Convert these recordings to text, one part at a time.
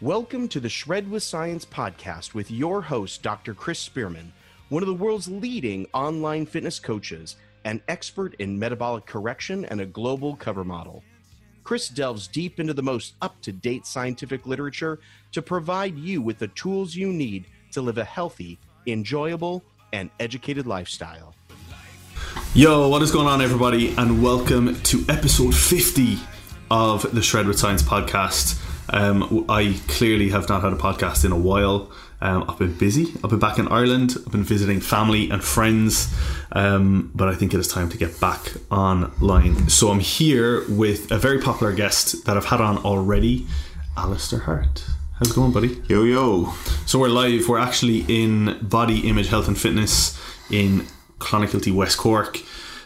Welcome to the Shred with Science podcast with your host, Dr. Chris Spearman, one of the world's leading online fitness coaches, an expert in metabolic correction, and a global cover model. Chris delves deep into the most up to date scientific literature to provide you with the tools you need to live a healthy, enjoyable, and educated lifestyle. Yo, what is going on, everybody, and welcome to episode 50 of the Shred with Science podcast. Um, I clearly have not had a podcast in a while. Um, I've been busy. I've been back in Ireland. I've been visiting family and friends. Um, but I think it is time to get back online. So I'm here with a very popular guest that I've had on already, Alastair Hart. How's it going, buddy? Yo, yo. So we're live. We're actually in Body Image Health and Fitness in Clonakilty, West Cork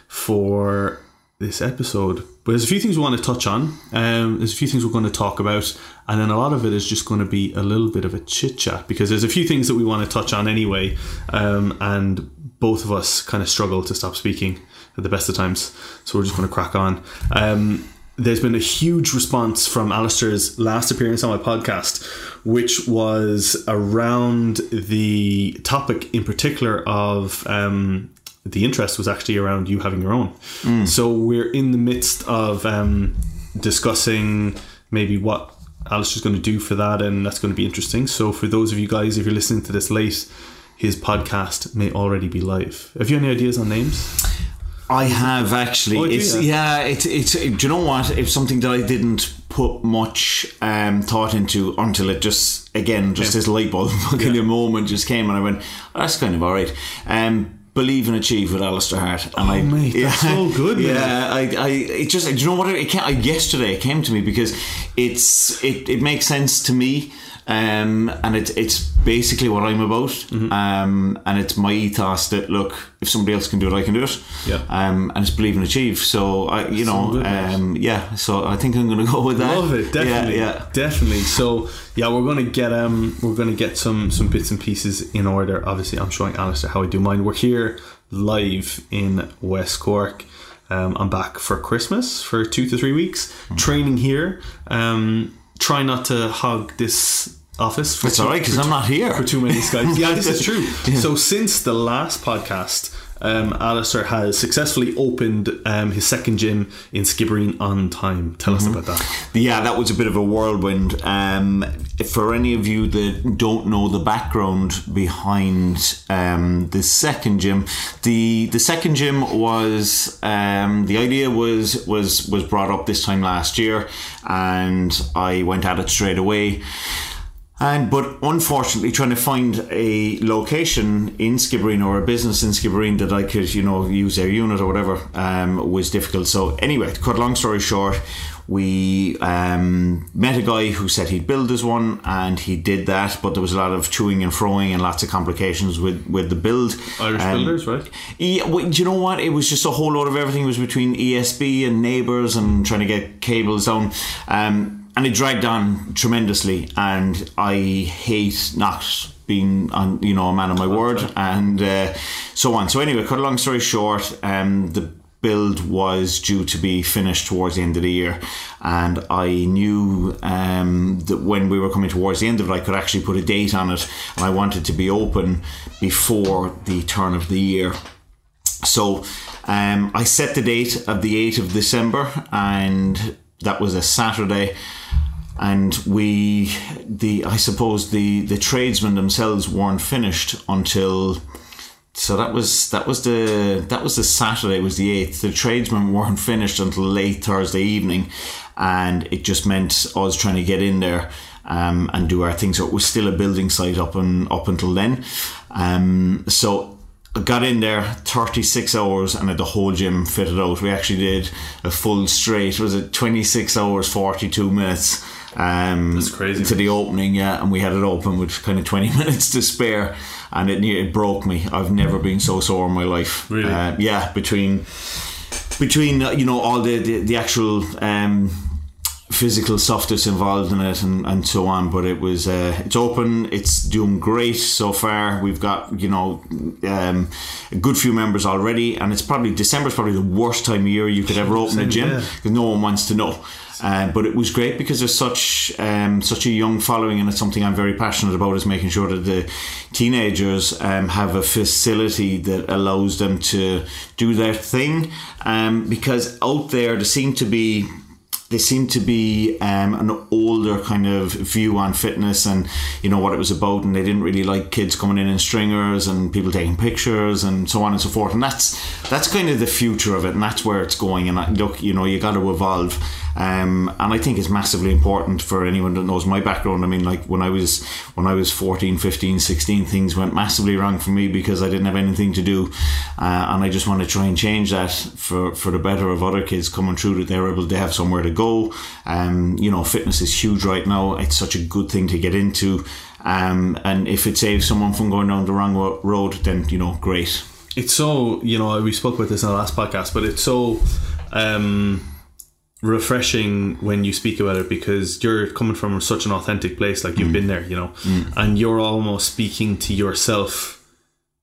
for this episode. But there's a few things we want to touch on. Um, there's a few things we're going to talk about, and then a lot of it is just going to be a little bit of a chit chat because there's a few things that we want to touch on anyway, um, and both of us kind of struggle to stop speaking at the best of times. So we're just going to crack on. Um, there's been a huge response from Alastair's last appearance on my podcast, which was around the topic in particular of um, the interest was actually around you having your own. Mm. So we're in the midst of um, discussing maybe what Alastair's going to do for that, and that's going to be interesting. So for those of you guys, if you're listening to this late, his podcast may already be live. Have you any ideas on names? I have actually. Oh, it's, yeah, it's it's. Do you know what? It's something that I didn't put much um, thought into until it just again just yeah. this light bulb kind yeah. moment just came, and I went, oh, "That's kind of all right." Um, Believe and achieve with Alastair Hart. And oh, I, mate, yeah, that's so good. Man. Yeah, I, I, it just, do you know what? It, came, I, yesterday it came to me because it's, it, it makes sense to me um, and it's it's basically what I'm about, mm-hmm. um, and it's my ethos that look if somebody else can do it, I can do it. Yeah. Um, and it's believe and achieve. So I, you know, um, yeah. So I think I'm going to go with that. Love it, definitely, yeah, yeah, definitely. So yeah, we're going to get um, we're going to get some some bits and pieces in order. Obviously, I'm showing Alastair how I do mine. We're here live in West Cork. Um, I'm back for Christmas for two to three weeks, mm-hmm. training here. Um, try not to hug this office. For It's all right because I'm not here for too many Skypes. yeah, this is true. Yeah. So since the last podcast, um, Alastair has successfully opened um, his second gym in Skibbereen on time. Tell mm-hmm. us about that. Yeah, that was a bit of a whirlwind. Um, for any of you that don't know the background behind um, the second gym, the the second gym was um, the idea was was was brought up this time last year, and I went at it straight away. And but unfortunately, trying to find a location in Skibbereen or a business in Skibbereen that I could, you know, use their unit or whatever um, was difficult. So anyway, to cut long story short, we um, met a guy who said he'd build us one, and he did that. But there was a lot of chewing and froing and lots of complications with with the build. Irish um, builders, right? Yeah, well, do you know what? It was just a whole lot of everything. It was between ESB and neighbours and trying to get cables down. Um, and it dragged on tremendously. And I hate not being on, you know, a man of my word, and uh, so on. So anyway, cut a long story short, um, the build was due to be finished towards the end of the year, and I knew um, that when we were coming towards the end of it, I could actually put a date on it, and I wanted to be open before the turn of the year. So um, I set the date of the 8th of December, and that was a Saturday and we the I suppose the the tradesmen themselves weren't finished until so that was that was the that was the Saturday was the eighth. The tradesmen weren't finished until late Thursday evening, and it just meant us trying to get in there um, and do our things. So it was still a building site up and up until then. Um, so I got in there 36 hours and had the whole gym fitted out. We actually did a full straight. Was it 26 hours 42 minutes? Um, That's crazy. To the opening, yeah, and we had it open with kind of 20 minutes to spare, and it it broke me. I've never been so sore in my life. Really? Uh, yeah, between between uh, you know all the the, the actual um, physical that's involved in it and, and so on but it was uh, it's open it's doing great so far we've got you know um, a good few members already and it's probably December's probably the worst time of year you could ever open a gym yeah. because no one wants to know uh, but it was great because there's such um, such a young following, and it's something I'm very passionate about. Is making sure that the teenagers um, have a facility that allows them to do their thing. Um, because out there, there seem to be they seem to be um, an older kind of view on fitness and you know what it was about and they didn't really like kids coming in in stringers and people taking pictures and so on and so forth. And that's that's kind of the future of it and that's where it's going. And I, look you know you got to evolve um, and I think it's massively important for anyone that knows my background I mean like when I was when I was 14 15 16 things went massively wrong for me because I didn't have anything to do uh, and I just want to try and change that for, for the better of other kids coming through that they're able to have somewhere to go um, you know, fitness is huge right now. It's such a good thing to get into. Um, and if it saves someone from going down the wrong road, then, you know, great. It's so, you know, we spoke about this in the last podcast, but it's so um, refreshing when you speak about it because you're coming from such an authentic place, like you've mm. been there, you know, mm. and you're almost speaking to yourself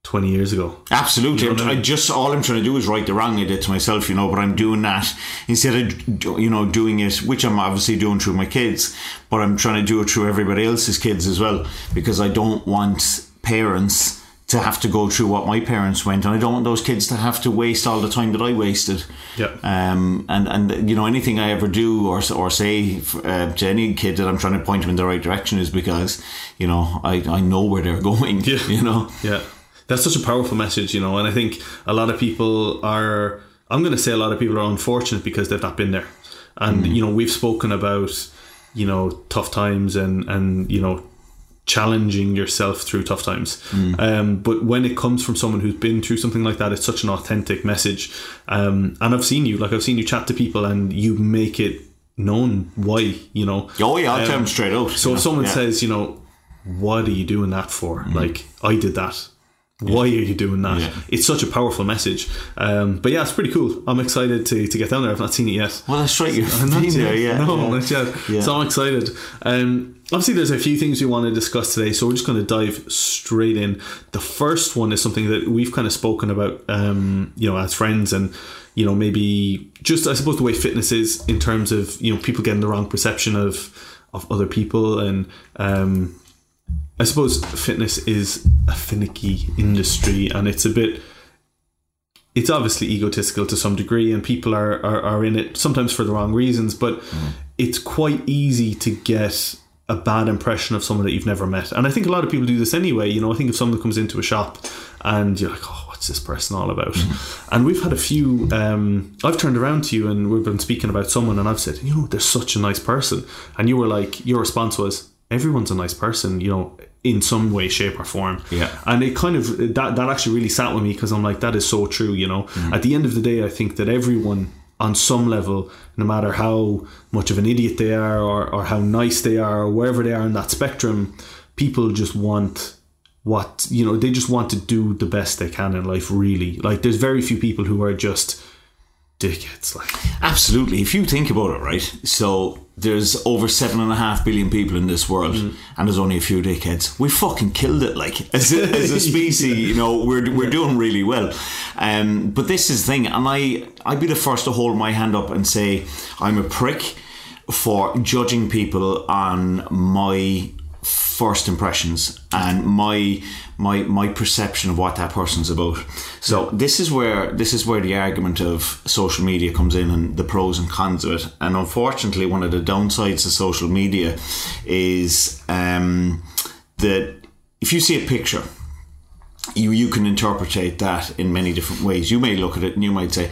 20 years ago. Absolutely. You know I, mean? just all I'm trying to do is right the wrong I did to myself, you know, but I'm doing that instead of, you know, doing it, which I'm obviously doing through my kids, but I'm trying to do it through everybody else's kids as well because I don't want parents to have to go through what my parents went and I don't want those kids to have to waste all the time that I wasted. Yeah. Um, and, and, you know, anything I ever do or, or say uh, to any kid that I'm trying to point them in the right direction is because, you know, I, I know where they're going, yeah. you know? Yeah that's such a powerful message, you know. And I think a lot of people are. I'm going to say a lot of people are unfortunate because they've not been there. And mm. you know, we've spoken about you know tough times and and you know challenging yourself through tough times. Mm. Um, but when it comes from someone who's been through something like that, it's such an authentic message. Um, and I've seen you, like I've seen you chat to people, and you make it known why. You know. Oh yeah, I'll um, tell them straight out. So if someone yeah. says, you know, what are you doing that for? Mm. Like I did that why are you doing that? Yeah. It's such a powerful message. Um, but yeah, it's pretty cool. I'm excited to, to get down there. I've not seen it yet. Well, that's right. You've not seen it yeah. No, yeah. not yet. Yeah. So I'm excited. Um, obviously, there's a few things we want to discuss today, so we're just going to dive straight in. The first one is something that we've kind of spoken about, um, you know, as friends and you know maybe just I suppose the way fitness is in terms of you know people getting the wrong perception of of other people and um, I suppose fitness is a finicky industry and it's a bit it's obviously egotistical to some degree and people are, are, are in it sometimes for the wrong reasons but mm. it's quite easy to get a bad impression of someone that you've never met and i think a lot of people do this anyway you know i think if someone comes into a shop and you're like oh what's this person all about mm. and we've had a few um, i've turned around to you and we've been speaking about someone and i've said you know they're such a nice person and you were like your response was everyone's a nice person you know in some way, shape, or form. Yeah. And it kind of that that actually really sat with me because I'm like, that is so true. You know, mm-hmm. at the end of the day, I think that everyone on some level, no matter how much of an idiot they are or, or how nice they are or wherever they are in that spectrum, people just want what you know they just want to do the best they can in life really like there's very few people who are just dickheads like absolutely if you think about it right so there's over seven and a half billion people in this world, mm. and there's only a few dickheads. We fucking killed it, like as a, as a species. You know, we're we're doing really well. Um, but this is the thing, and I I'd be the first to hold my hand up and say I'm a prick for judging people on my first impressions and my my my perception of what that person's about. So this is where this is where the argument of social media comes in and the pros and cons of it. And unfortunately, one of the downsides of social media is um, that if you see a picture. You, you can interpret that in many different ways. You may look at it and you might say,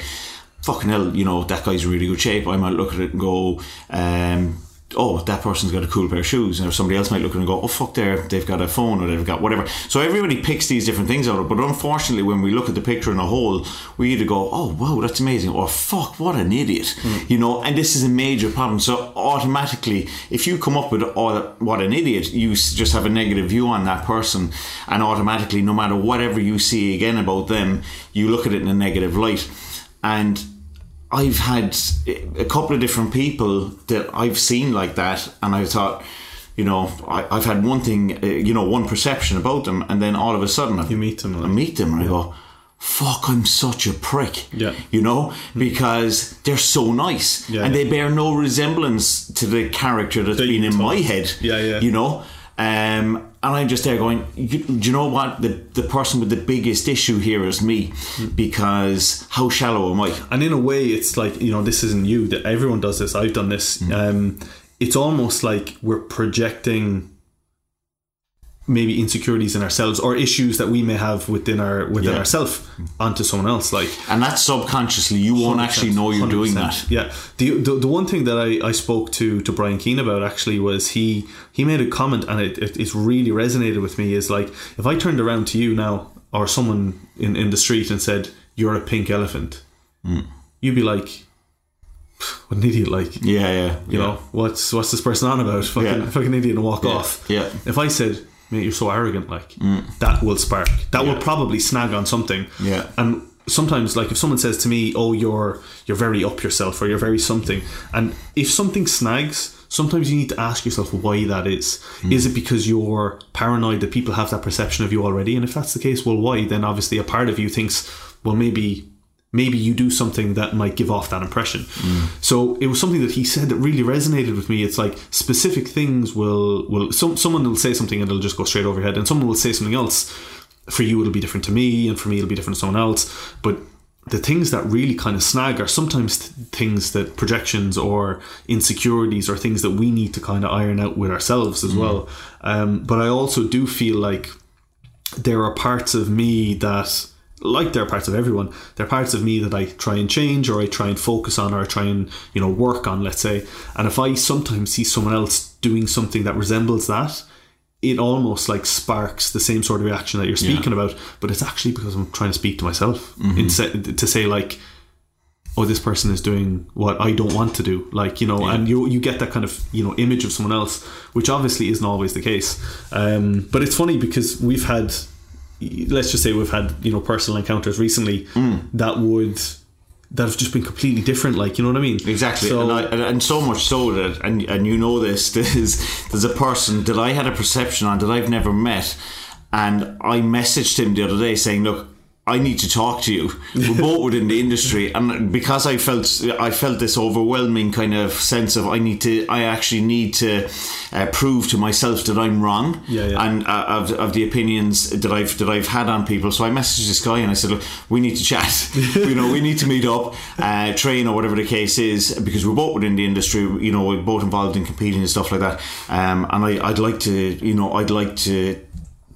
fucking hell, you know, that guy's in really good shape. I might look at it and go, um, oh, that person's got a cool pair of shoes, or somebody else might look and go, oh fuck, there they've got a phone or they've got whatever. So everybody picks these different things out of it. But unfortunately, when we look at the picture in a whole, we either go, oh wow, that's amazing, or fuck, what an idiot, mm. you know. And this is a major problem. So automatically, if you come up with oh, what an idiot, you just have a negative view on that person, and automatically, no matter whatever you see again about them, you look at it in a negative light, and I've had a couple of different people that I've seen like that, and I thought, you know, I, I've had one thing, uh, you know, one perception about them, and then all of a sudden, I, You meet them, I meet them, and I go, "Fuck, I'm such a prick." Yeah. you know, because they're so nice, Yeah, and yeah. they bear no resemblance to the character that's That been in my head. Yeah, yeah. You know. Um, and I'm just there going, you, do you know what? The the person with the biggest issue here is me, because how shallow am I? and in a way it's like you know this isn't you that everyone does this i've done this um it's almost like we're projecting maybe insecurities in ourselves or issues that we may have within our within Yeah. ourselves onto someone else like And that's subconsciously, you won't actually know you're doing 100%. that. Yeah. The, the the one thing that I, I spoke to to Brian Keane about actually was he he made a comment and it, it, it really resonated with me is like if I turned around to you now or someone in, in the street and said you're a pink elephant Hmm. you'd be like what an idiot like Yeah, yeah. you know what's what's this person on about fucking, Yeah. fucking idiot and walk off yeah. if I said mate you're so arrogant like mm. that will spark. That will probably snag on something. Yeah. and sometimes like if someone says to me oh you're you're very up yourself or you're very something and if something snags sometimes you need to ask yourself why that is. Mm. Is it because you're paranoid that people have that perception of you already? And if that's the case well why? Then obviously a part of you thinks well maybe maybe you do something that might give off that impression. So it was something that he said that really resonated with me. It's like specific things will will some, someone will say something and it'll just go straight over your head. And someone will say something else for you it'll be different to me and for me it'll be different to someone else. But the things that really kind of snag are sometimes th- things that projections or insecurities or things that we need to kind of iron out with ourselves as well. Um, but i also do feel like there are parts of me that like there are parts of everyone. There are parts of me that i try and change or i try and focus on or I try and you know work on let's say. And if i sometimes see someone else doing something that resembles that it almost like sparks the same sort of reaction that you're speaking about but it's actually because i'm trying to speak to myself. Instead to say like oh this person is doing what i don't want to do. Like you know and you you get that kind of you know image of someone else which obviously isn't always the case. Um, but it's funny because we've had let's just say we've had you know personal encounters recently mm. that would that have just been completely different like you know what i mean Exactly, so and, I, and, and so much so that, and and you know this, there's there's a person that I had a perception on that I've never met, and I messaged him the other day saying, look. I need to talk to you. We're both within the industry, and because I felt I felt this overwhelming kind of sense of I need to, I actually need to uh, prove to myself that I'm wrong, Yeah, yeah. and uh, of, of the opinions that I've that I've had on people. So I messaged this guy and I said, look, we need to chat. you know, we need to meet up, uh, train or whatever the case is, because we're both within the industry. You know, we're both involved in competing and stuff like that. Um, and I, I'd like to, you know, I'd like to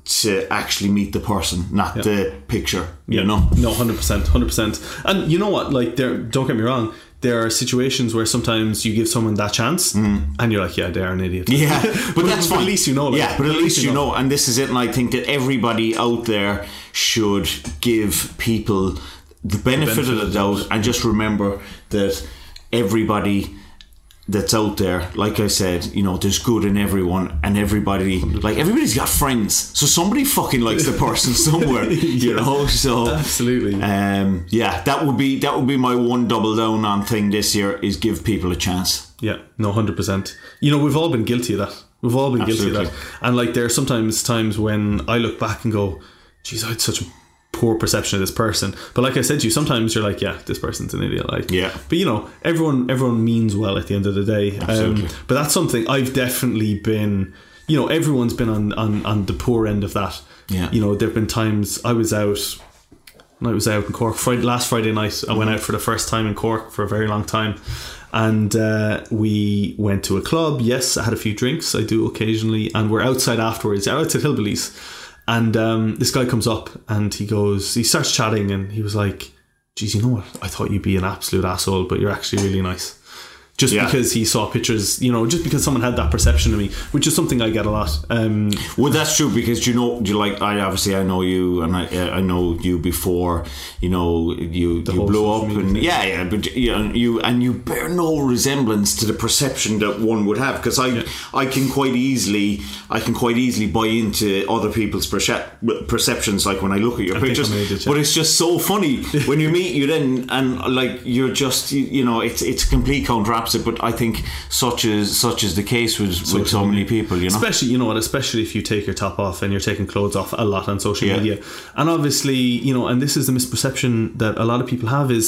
to actually meet the person, not the picture. You know. No, hundred percent, hundred percent. And you know what? Like, there. Don't get me wrong. There are situations where sometimes you give someone that chance, and you're like, yeah, they are an idiot. Mm. Yeah, but, that's but fine. at least you know. Like, yeah, but at least you know. And this is it. And I think that everybody out there should give people the benefit, of the doubt, and just remember that everybody that's out there, like I said, you know, there's good in everyone, and everybody, like everybody's got friends, so somebody fucking likes the person somewhere, you know. So Absolutely. um, yeah, that would be that would be my one double down on thing this year is give people a chance. Yeah, no, hundred percent. You know, we've all been guilty of that. We've all been guilty of that. And like, there are sometimes times when I look back and go, "Geez, I had such a poor perception of this person." But like I said to you, sometimes you're like, "Yeah, this person's an idiot." Like, Yeah. But you know, everyone everyone means well at the end of the day. Um, but that's something I've definitely been. You know, everyone's been on on on the poor end of that. Yeah. You know, there've been times I was out. I was out in Cork Friday, last Friday night. I went out for the first time in Cork for a very long time, and uh, we went to a club. Yes, I had a few drinks. I do occasionally, and we're outside afterwards. Out to Hillbillies, and um, this guy comes up and he goes, he starts chatting, and he was like, "Geez, you know what? I thought you'd be an absolute asshole, but you're actually really nice." Just Yeah. because he saw pictures, you know, just because someone had that perception of me, which is something I get a lot. Um, Well, that's true because you know, you like I obviously I know you and I I know you before. You know, you you blew up and thing. yeah, yeah, but you know, you and you bear no resemblance to the perception that one would have because I I can quite easily I can quite easily buy into other people's percep- perceptions like when I look at your think pictures. It, yeah. But it's just so funny when you meet you then and like you're just you, you know it's it's complete counter opposite. But I think such is such is the case with with so many people. You know. especially you know what especially if you take your top off and you're taking clothes off a lot on social Yeah. media and obviously you know and this is the misperception that a lot of people have is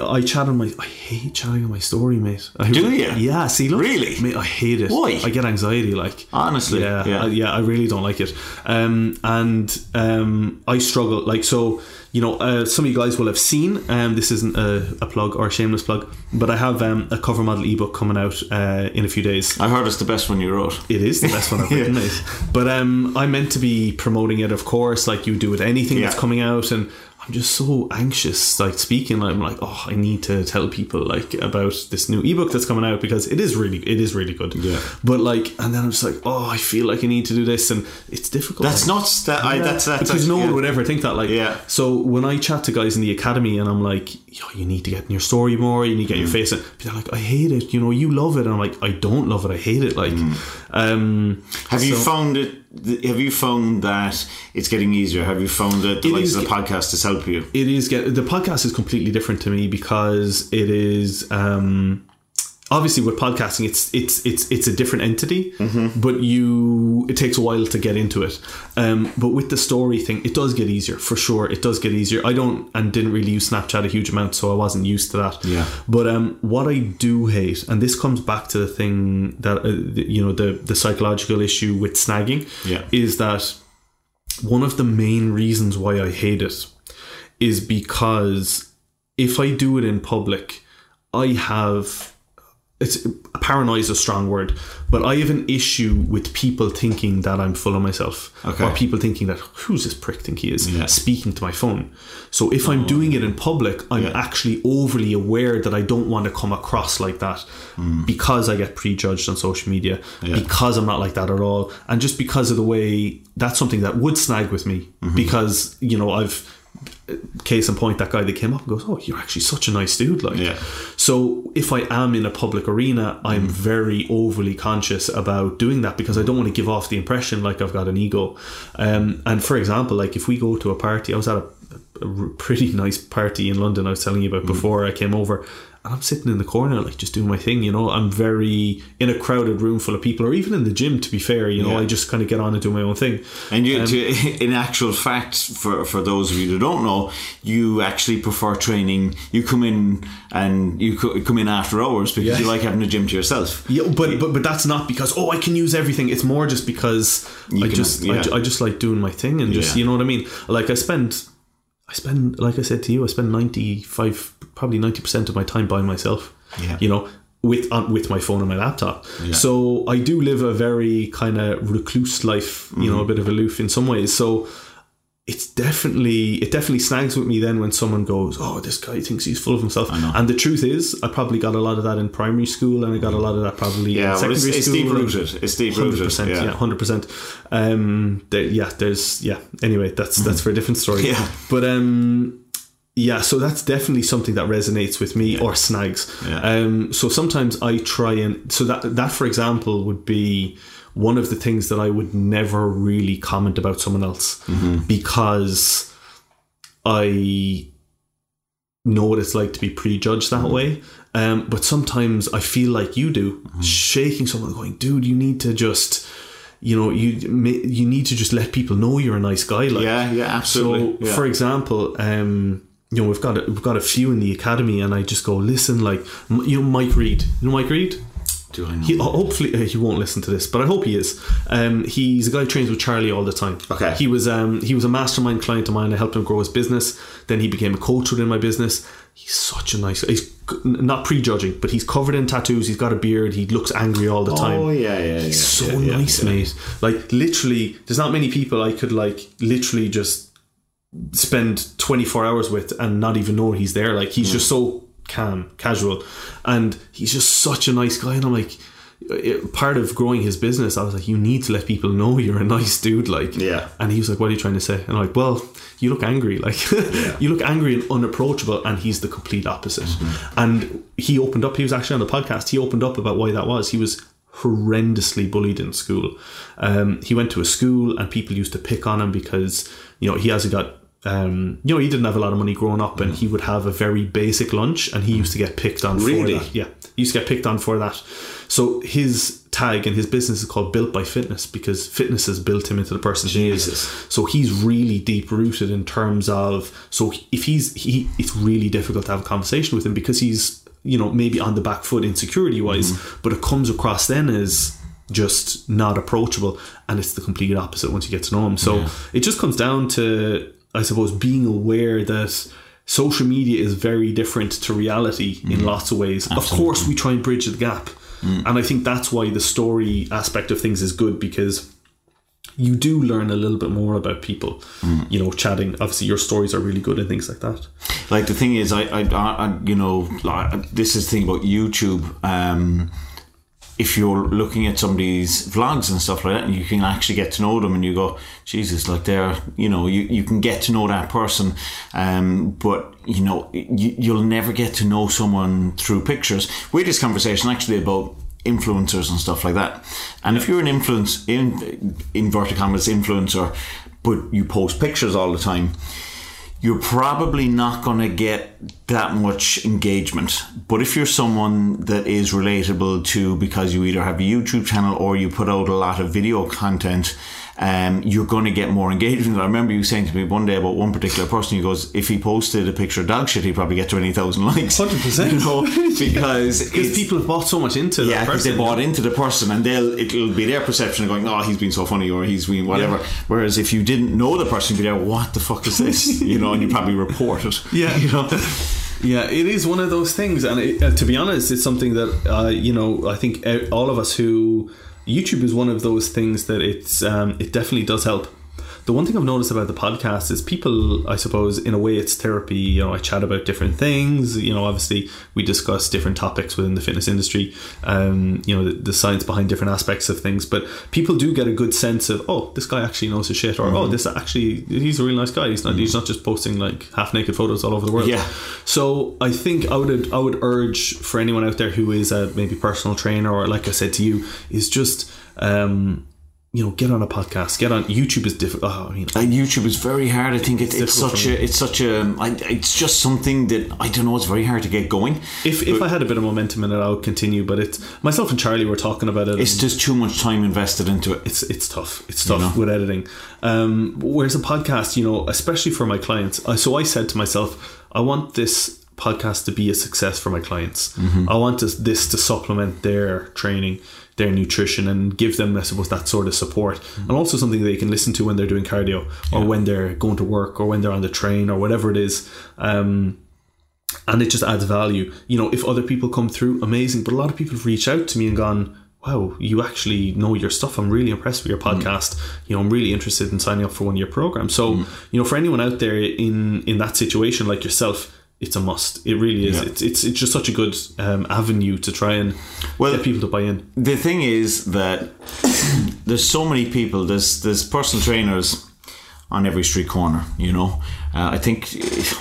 I chat on my I hate chatting on my story mate I, Do you? yeah see look Really? mate I hate it Why? I get anxiety like Honestly, yeah yeah. I, yeah I really don't like it um, and um, I struggle like so you know uh, some of you guys will have seen um, this isn't a, a plug or a shameless plug but I have um, a cover model ebook coming out uh, in a few days I heard it's the best one you wrote. it is the best one I've written, mate. But um, I'm meant to be promoting it, of course, like you do with anything that's coming out, and I'm just so anxious, like speaking. I'm like, oh, I need to tell people like about this new ebook that's coming out because it is really, it is really good. Yeah. But like, and then I'm just like, oh, I feel like I need to do this, and it's difficult. That's not That I, that's that's because no yeah. one would ever think that. Like, Yeah. So when I chat to guys in the academy, and I'm like, Yo, you need to get in your story more. You need to get your Mm. face in. They're like, I hate it. You know, you love it, and I'm like, I don't love it. I hate it. Like, um, Mm. Have you found it? Have you found that it's getting easier? Have you found that the It likes is of the podcast has helped you? it is get the podcast is completely different to me because it is um obviously with podcasting it's it's it's it's a different entity but you it takes a while to get into it um but with the story thing it does get easier for sure it does get easier i don't and didn't really use snapchat a huge amount so i wasn't used to that Yeah. but um what i do hate and this comes back to the thing that uh, you know the the psychological issue with snagging Yeah. is that one of the main reasons why I hate it is because if I do it in public, I have it's paranoia is a strong word, but I have an issue with people thinking that I'm full of myself, Okay. or people thinking that who's this prick think he is Yeah. speaking to my phone. So if I'm doing it in public, I'm Yeah. actually overly aware that I don't want to come across like that because I get prejudged on social media. Yeah. because I'm not like that at all, and just because of the way that's something that would snag with me Mm-hmm. because you know I've case in point that guy that came up and goes oh you're actually such a nice dude like. Yeah. so if I am in a public arena I'm very overly conscious about doing that because I don't want to give off the impression like I've got an ego. Um, and for example like if we go to a party I was at a pretty nice party in London I was telling you about before I came over and I'm sitting in the corner like just doing my thing you know I'm very in a crowded room full of people or even in the gym to be fair you know Yeah. I just kind of get on and do my own thing And you, Um, to, in actual fact, for for those of you that don't know, you actually prefer training. You come in and you co- come in after hours because Yeah. you like having a gym to yourself. Yeah, but, but but that's not because oh I can use everything. It's more just because I can- just I yeah. ju- I, just like doing my thing and just you know what I mean. Like I spend I spend like I said to you I spend ninety five probably ninety percent of my time by myself. Yeah. You know with on, with my phone and my laptop. Yeah. So I do live a very kind of recluse life. You Mm-hmm. know a bit of aloof in some ways. So. It's definitely it definitely snags with me then when someone goes, oh, this guy thinks he's full of himself. And the truth is, I probably got a lot of that in primary school, and I got a lot of that probably Yeah, in well, it's, secondary it's school. deep rooted. It's deep Hundred rooted. percent, Yeah. yeah, hundred percent. Um, there, yeah, there's yeah. Anyway, that's that's for a different story. Yeah. but um, yeah. So that's definitely something that resonates with me or snags. Yeah. Um, so sometimes I try and so that that for example would be one of the things that I would never really comment about someone else Mm-hmm. because I know what it's like to be prejudged that Mm-hmm. way. Um, but sometimes I feel like you do, Mm-hmm. shaking someone, going, "Dude, you need to just, you know, you you need to just let people know you're a nice guy." Like, Yeah, yeah, absolutely. so, yeah. for example, um, you know, we've got a, we've got a few in the academy, and I just go, "Listen, like, you know, Mike Reed, you know, Mike Reed." Do I know? He, hopefully uh, he won't listen to this, but I hope he is. Um, he's a guy who trains with Charlie all the time. Okay. He was um, he was a mastermind client of mine. I helped him grow his business. Then he became a coach within my business. He's such a nice. He's not prejudging, but he's covered in tattoos. He's got a beard. He looks angry all the time. Oh yeah, yeah. He's yeah, so yeah, nice, yeah. mate. Like literally, there's not many people I could like literally just spend 24 hours with and not even know he's there. Like he's just so calm, casual, and he's just such a nice guy. And I'm like, it, part of growing his business, I was like, you need to let people know you're a nice dude, like. Yeah. And he was like, "What are you trying to say?" And I'm like, "Well, you look angry, like you look angry and unapproachable." And he's the complete opposite. And he opened up. He was actually on the podcast. He opened up about why that was. He was horrendously bullied in school. Um, he went to a school and people used to pick on him because you know he hasn't got. Um, you know, he didn't have a lot of money growing up, and he would have a very basic lunch, and he used to get picked on Really? for that. Yeah, he used to get picked on for that. So his tag and his business is called Built by Fitness because fitness has built him into the person he is. Jesus. So he's really deep rooted in terms of so if he's he, it's really difficult to have a conversation with him because he's you know maybe on the back foot insecurity wise, but it comes across then as just not approachable, and it's the complete opposite once you get to know him. So it just comes down to I suppose being aware that social media is very different to reality in mm. lots of ways. Of course, we try and bridge the gap. Mm. And I think that's why the story aspect of things is good because you do learn a little bit more about people, mm. you know, chatting. Obviously, your stories are really good and things like that. like the thing is I, I, I I- you know like, this is the thing about youtube um if you're looking at somebody's vlogs and stuff like that and you can actually get to know them and you go jesus like they're you know you, you can get to know that person. Um but you know you, you'll never get to know someone through pictures. We had this conversation actually about influencers and stuff like that. And if you're an influence in inverted commas influencer but you post pictures all the time you're probably not going to get that much engagement. But if you're someone that is relatable to because you either have a YouTube channel or you put out a lot of video content, um, you're going to get more engagement. I remember you saying to me one day about one particular person. He goes, if he posted a picture of dog shit, he'd probably get twenty thousand likes. 100%. You know, because Because people have bought so much into yeah, that because they bought into the person, and they'll it'll be their perception of going, "Oh, he's been so funny," or "He's been whatever." Yeah. Whereas if you didn't know the person, you'd be like, "What the fuck is this?" you know, and you probably report it. Yeah. you know. Yeah, it is one of those things, and it, uh, to be honest, it's something that uh, you know I think all of us who YouTube is one of those things that it's um, it definitely does help. The one thing I've noticed about the podcast is people, I suppose, in a way, it's therapy. You know, I chat about different things. You know, obviously, we discuss different topics within the fitness industry. Um, you know, the, the science behind different aspects of things. But people do get a good sense of, oh, this guy actually knows his shit, or oh, this actually he's a real nice guy. He's not he's not just posting like half naked photos all over the world. Yeah. So I think I would I would urge for anyone out there who is a maybe personal trainer or like I said to you is just um, you know get on a podcast, get on YouTube is difficult. Oh, I mean, And YouTube is very hard. I think it, it's difficult such a it's such a I, it's just something that I don't know. It's very hard to get going. if if I had a bit of momentum in it, I would continue. But it's myself and Charlie were talking about it. It's just too much time invested into it. it's it's tough. It's tough know? with editing. Um, whereas a podcast, you know, especially for my clients. So I said to myself, I want this podcast to be a success for my clients. I want this, this to supplement their training, their nutrition, and give them, I suppose, that sort of support, mm-hmm. and also something they can listen to when they're doing cardio, or when they're going to work, or when they're on the train, or whatever it is. Um, and it just adds value. You know, if other people come through, amazing. But a lot of people have reached out to me and gone, "Wow, you actually know your stuff. I'm really impressed with your mm-hmm. podcast. You know, I'm really interested in signing up for one of your programs." So, mm-hmm. you know, for anyone out there in in that situation like yourself, it's a must. It really is. Yeah. It's, it's it's just such a good um, avenue to try and Well- get people to buy in. the thing is that there's so many people. There's there's personal trainers on every street corner. You know, uh, I think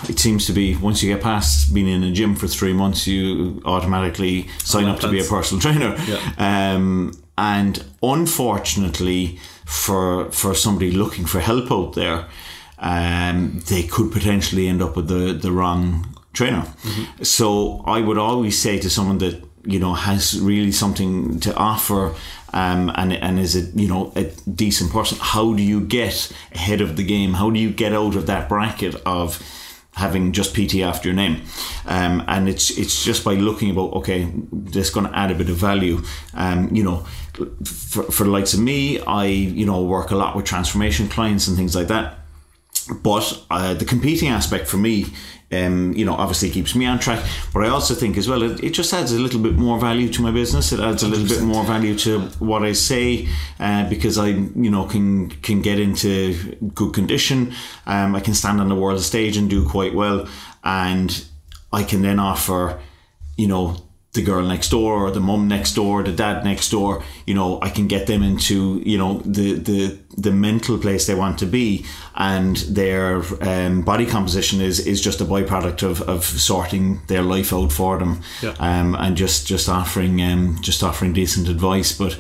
it seems to be once you get past being in a gym for three months, you automatically sign up to be a personal trainer. Yeah. Um, and unfortunately, for for somebody looking for help out there, um, they could potentially end up with the the wrong trainer. So I would always say to someone that you know has really something to offer. Um, and and is a you know a decent person? How do you get ahead of the game? How do you get out of that bracket of having just PT after your name, um, and it's it's just by looking about okay, that's going to add a bit of value. Um, you know, for, for the likes of me, I you know work a lot with transformation clients and things like that. But uh, the competing aspect for me, um, you know, obviously keeps me on track. But I also think as well, it, it just adds a little bit more value to my business. It adds a little bit more value to what I say uh, because I, you know, can can get into good condition. Um, I can stand on the world stage and do quite well. And I can then offer, you know, the girl next door or the mum next door, the dad next door, you know, I can get them into, you know, the the, the mental place they want to be and their um, body composition is, is just a byproduct of, of sorting their life out for them Yeah. um, and just, just offering um, just offering decent advice. But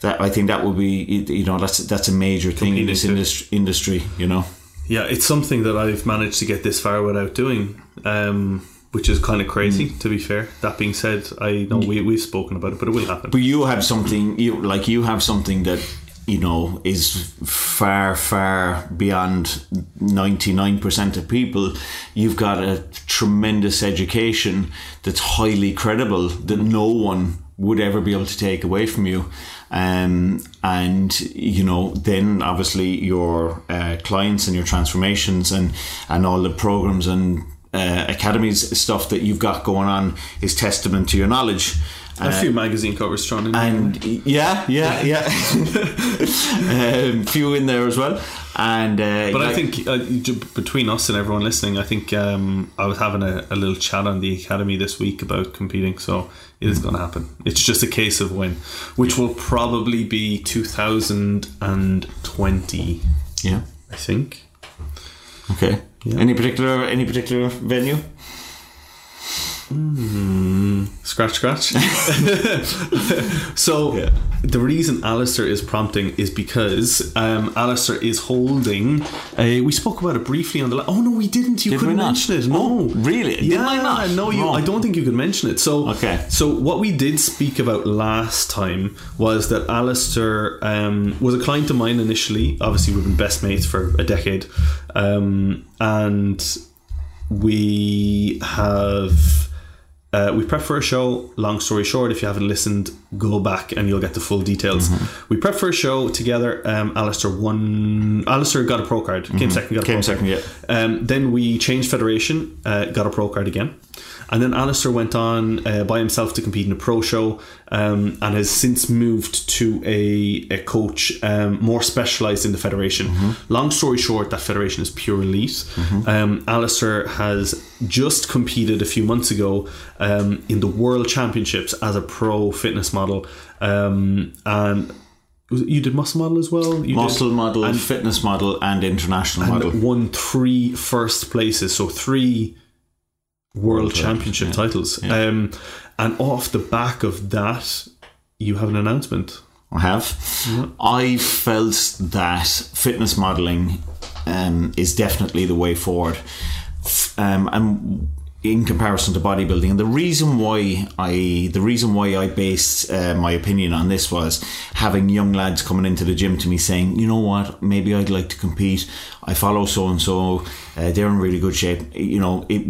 that I think that would be you know, that's that's a major thing in this industry industry, you know. Yeah, it's something that I've managed to get this far without doing, um, which is kind of crazy. To be fair, that being said, I know we we've spoken about it, but it will happen. But you have something you like you have something that you know is far far beyond 99% of people you've got a tremendous education that's highly credible that no one would ever be able to take away from you um, and you know then obviously your uh, clients and your transformations and and all the programs and uh, academies stuff that you've got going on is testament to your knowledge a few magazine covers thrown in. there. and yeah, yeah, yeah, um, few in there as well. And uh, But I like- think uh, between us and everyone listening, I think um, I was having a, a little chat on the academy this week about competing, so it is going to happen. It's just a case of when, which will probably be 2020, yeah, I think. okay. Any particular any particular venue? Hmm. Scratch, scratch. so Yeah. the reason Alastair is prompting is because um, Alastair is holding. A, we spoke about it briefly on the. La- oh no, we didn't. You Did couldn't not? mention it. No, Oh, really? Did Yeah, I not? no, you. I don't think you could mention it. So Okay. So what we did speak about last time was that Alastair um, was a client of mine initially. Obviously, we've been best mates for a decade, um, and we have. Uh, we prep for a show. Long story short, if you haven't listened, go back and you'll get the full details. Mm-hmm. We prep for a show together. Um, Alastair won. Alastair got a pro card. Came second. Got a Mm-hmm. Came pro second, card. yeah. Um, then we changed federation. Uh, got a pro card again. And then Alastair went on uh, by himself to compete in a pro show um, and has since moved to a, a coach um, more specialised in the federation. Long story short, that federation is pure elite. Um, Alastair has just competed a few months ago um, in the World Championships as a pro fitness model. Um, and you did muscle model as well? You did- Muscle model, and- fitness model, and international model. won three first places, so three world championship titles. Um, and off the back of that, you have an announcement. I have. I felt that fitness modeling um, is definitely the way forward, um, and in comparison to bodybuilding. And the reason why I, the reason why I based uh, my opinion on this was having young lads coming into the gym to me saying, you know what, maybe I'd like to compete. I follow so and so. They're in really good shape. You know, it,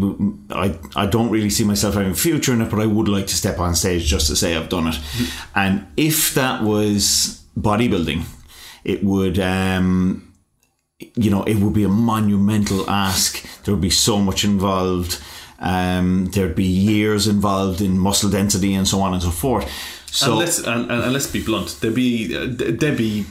I I don't really see myself having a future in it, but I would like to step on stage just to say I've done it. And if that was bodybuilding, it would. Um, you know, it would be a monumental ask. There would be so much involved. Um, there'd be years involved in muscle density and so on and so forth. So and let's and, and, let's be blunt. There'd be uh, there'd be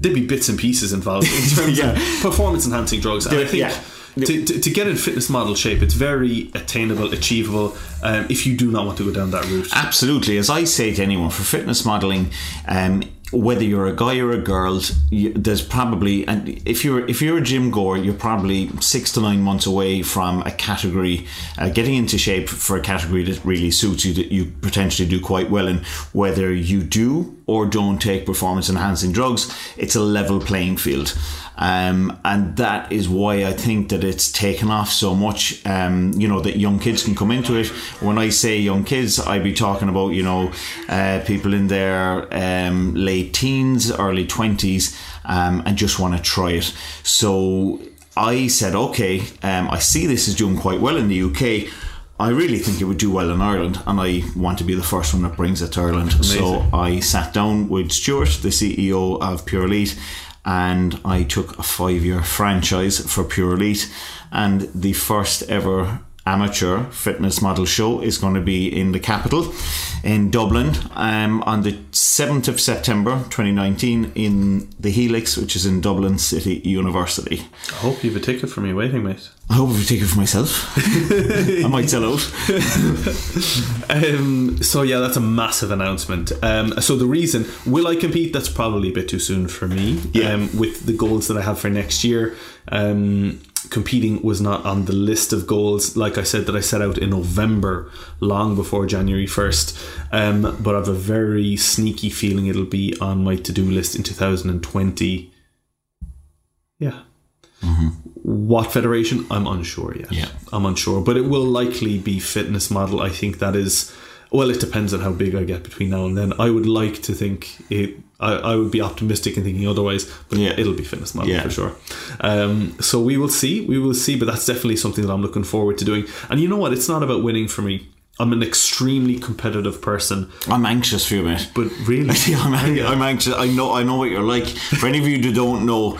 there'd be bits and pieces involved in terms Yeah. of performance enhancing drugs. And I think. yeah. To, to, to get in fitness model shape, it's very attainable, achievable. Um, if you do not want to go down that route, Absolutely. As I say to anyone, for fitness modeling, um, whether you're a guy or a girl, you, there's probably and if you're if you're a gym goer, you're probably six to nine months away from a category uh, getting into shape for a category that really suits you that you potentially do quite well in. Whether you do or don't take performance enhancing drugs, it's a level playing field. Um, and that is why I think that it's taken off so much. Um, you know that young kids can come into it. When I say young kids, I'd be talking about you know uh, people in their um, late teens, early twenties, um, and just want to try it. So I said, okay, um, I see this is doing quite well in the UK. I really think it would do well in Ireland, and I want to be the first one that brings it to Ireland. So I sat down with Stuart, the CEO of Pure Elite, and I took a five year franchise for Pure Elite and the first ever amateur fitness model show is going to be in the capital in Dublin um, on the 7th of September 2019 in the Helix, which is in Dublin City University. I hope you have a ticket for me waiting, mate. I hope I take it for myself. I might sell out. Um, so yeah, that's a massive announcement. Um, so the reason will I compete? That's probably a bit too soon for me. Yeah. Um, with the goals that I have for next year, um, competing was not on the list of goals. Like I said, that I set out in November, long before January first. Um, but I have a very sneaky feeling it'll be on my to do list in 2020. Yeah. What federation? I'm unsure yet. Yeah. I'm unsure, but it will likely be fitness model. I think that is. Well, it depends on how big I get between now and then. I would like to think it. I, I would be optimistic in thinking otherwise, but Yeah. it'll be fitness model Yeah. for sure. Um, so we will see. We will see, but that's definitely something that I'm looking forward to doing. And you know what? It's not about winning for me. I'm an extremely competitive person, I'm anxious for you, mate. but really, I'm, ang- I'm anxious. I know. I know what you're like. For any of you who don't know,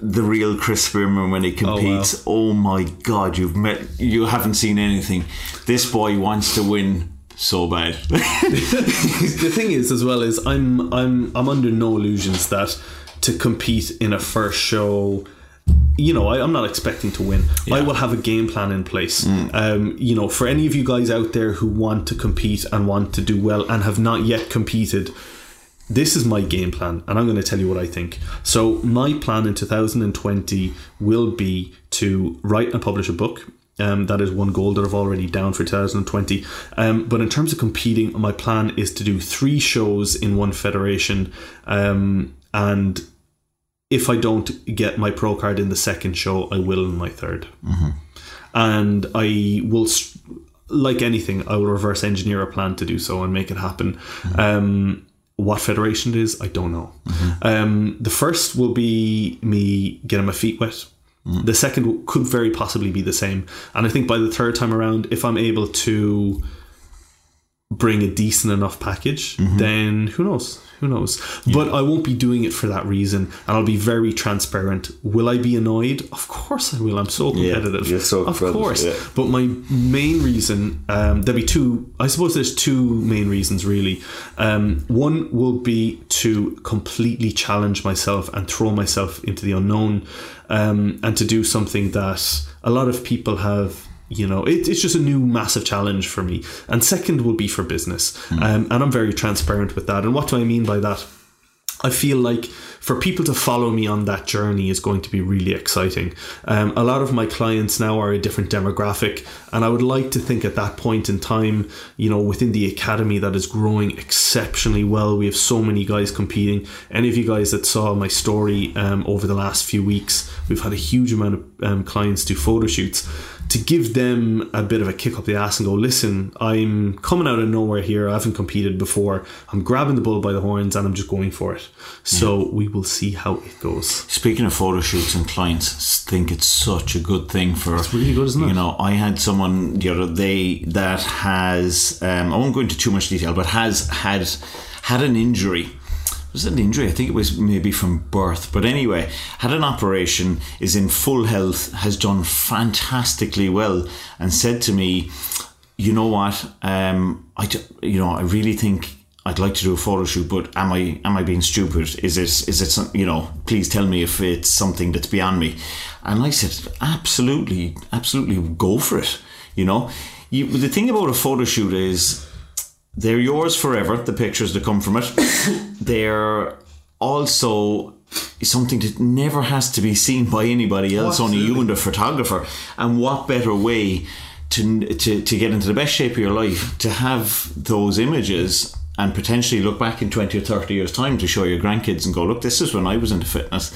the real Chris Spearman when he competes. Oh, my God! You've met. You haven't seen anything. This boy wants to win so bad. the thing is as well is I'm I'm I'm under no illusions that to compete in a first show you know I, I'm not expecting to win I will have a game plan in place um, you know for any of you guys out there who want to compete and want to do well and have not yet competed this is my game plan and I'm going to tell you what I think. So my plan in 2020 will be to write and publish a book. Um, that is one goal that I've already down for 2020. Um, but in terms of competing, my plan is to do three shows in one federation. Um, and if I don't get my pro card in the second show, I will in my 3rd And I will, s- like anything, I will reverse engineer a plan to do so and make it happen. Um, what federation it is, I don't know. Um, the first will be me getting my feet wet. The second could very possibly be the same. And I think by the third time around, if I'm able to bring a decent enough package, then who knows? Who knows? But I won't be doing it for that reason, and I'll be very transparent. Will I be annoyed? Of course I will. I'm so competitive. you're so of course. yeah. But my main reason, um, there'll be two. I suppose there's two main reasons really. Um, one will be to completely challenge myself and throw myself into the unknown, um, and to do something that a lot of people have. You know, it, it's just a new massive challenge for me. And second will be for business, um, and I'm very transparent with that. And what do I mean by that? I feel like for people to follow me on that journey is going to be really exciting. Um, a lot of my clients now are a different demographic, and I would like to think at that point in time, you know, within the academy that is growing exceptionally well, we have so many guys competing. Any of you guys that saw my story um, over the last few weeks, we've had a huge amount of um, clients do photo shoots to give them a bit of a kick up the ass and go, listen, I'm coming out of nowhere here. I haven't competed before. I'm grabbing the bull by the horns and I'm just going for it. So we will see how it goes. Speaking of photo shoots and clients, think it's such a good thing for. It's really good, isn't it? You know, I had someone the other day that has. Um, I won't go into too much detail, but has had had an injury. Was it an injury? I think it was maybe from birth. But anyway, had an operation, is in full health, has done fantastically well, and said to me, "You know what? Um, I, you know, I really think I'd like to do a photo shoot, but am I am I being stupid? Is it is it some, you know? Please tell me if it's something that's beyond me." And I said, "Absolutely, absolutely, go for it." You know, you, the thing about a photo shoot is they're yours forever. The pictures that come from it, they're also something that never has to be seen by anybody else, only you and the photographer. And what better way to, to to get into the best shape of your life to have those images and potentially look back in 20 or 30 years time to show your grandkids and go look this is when I was into fitness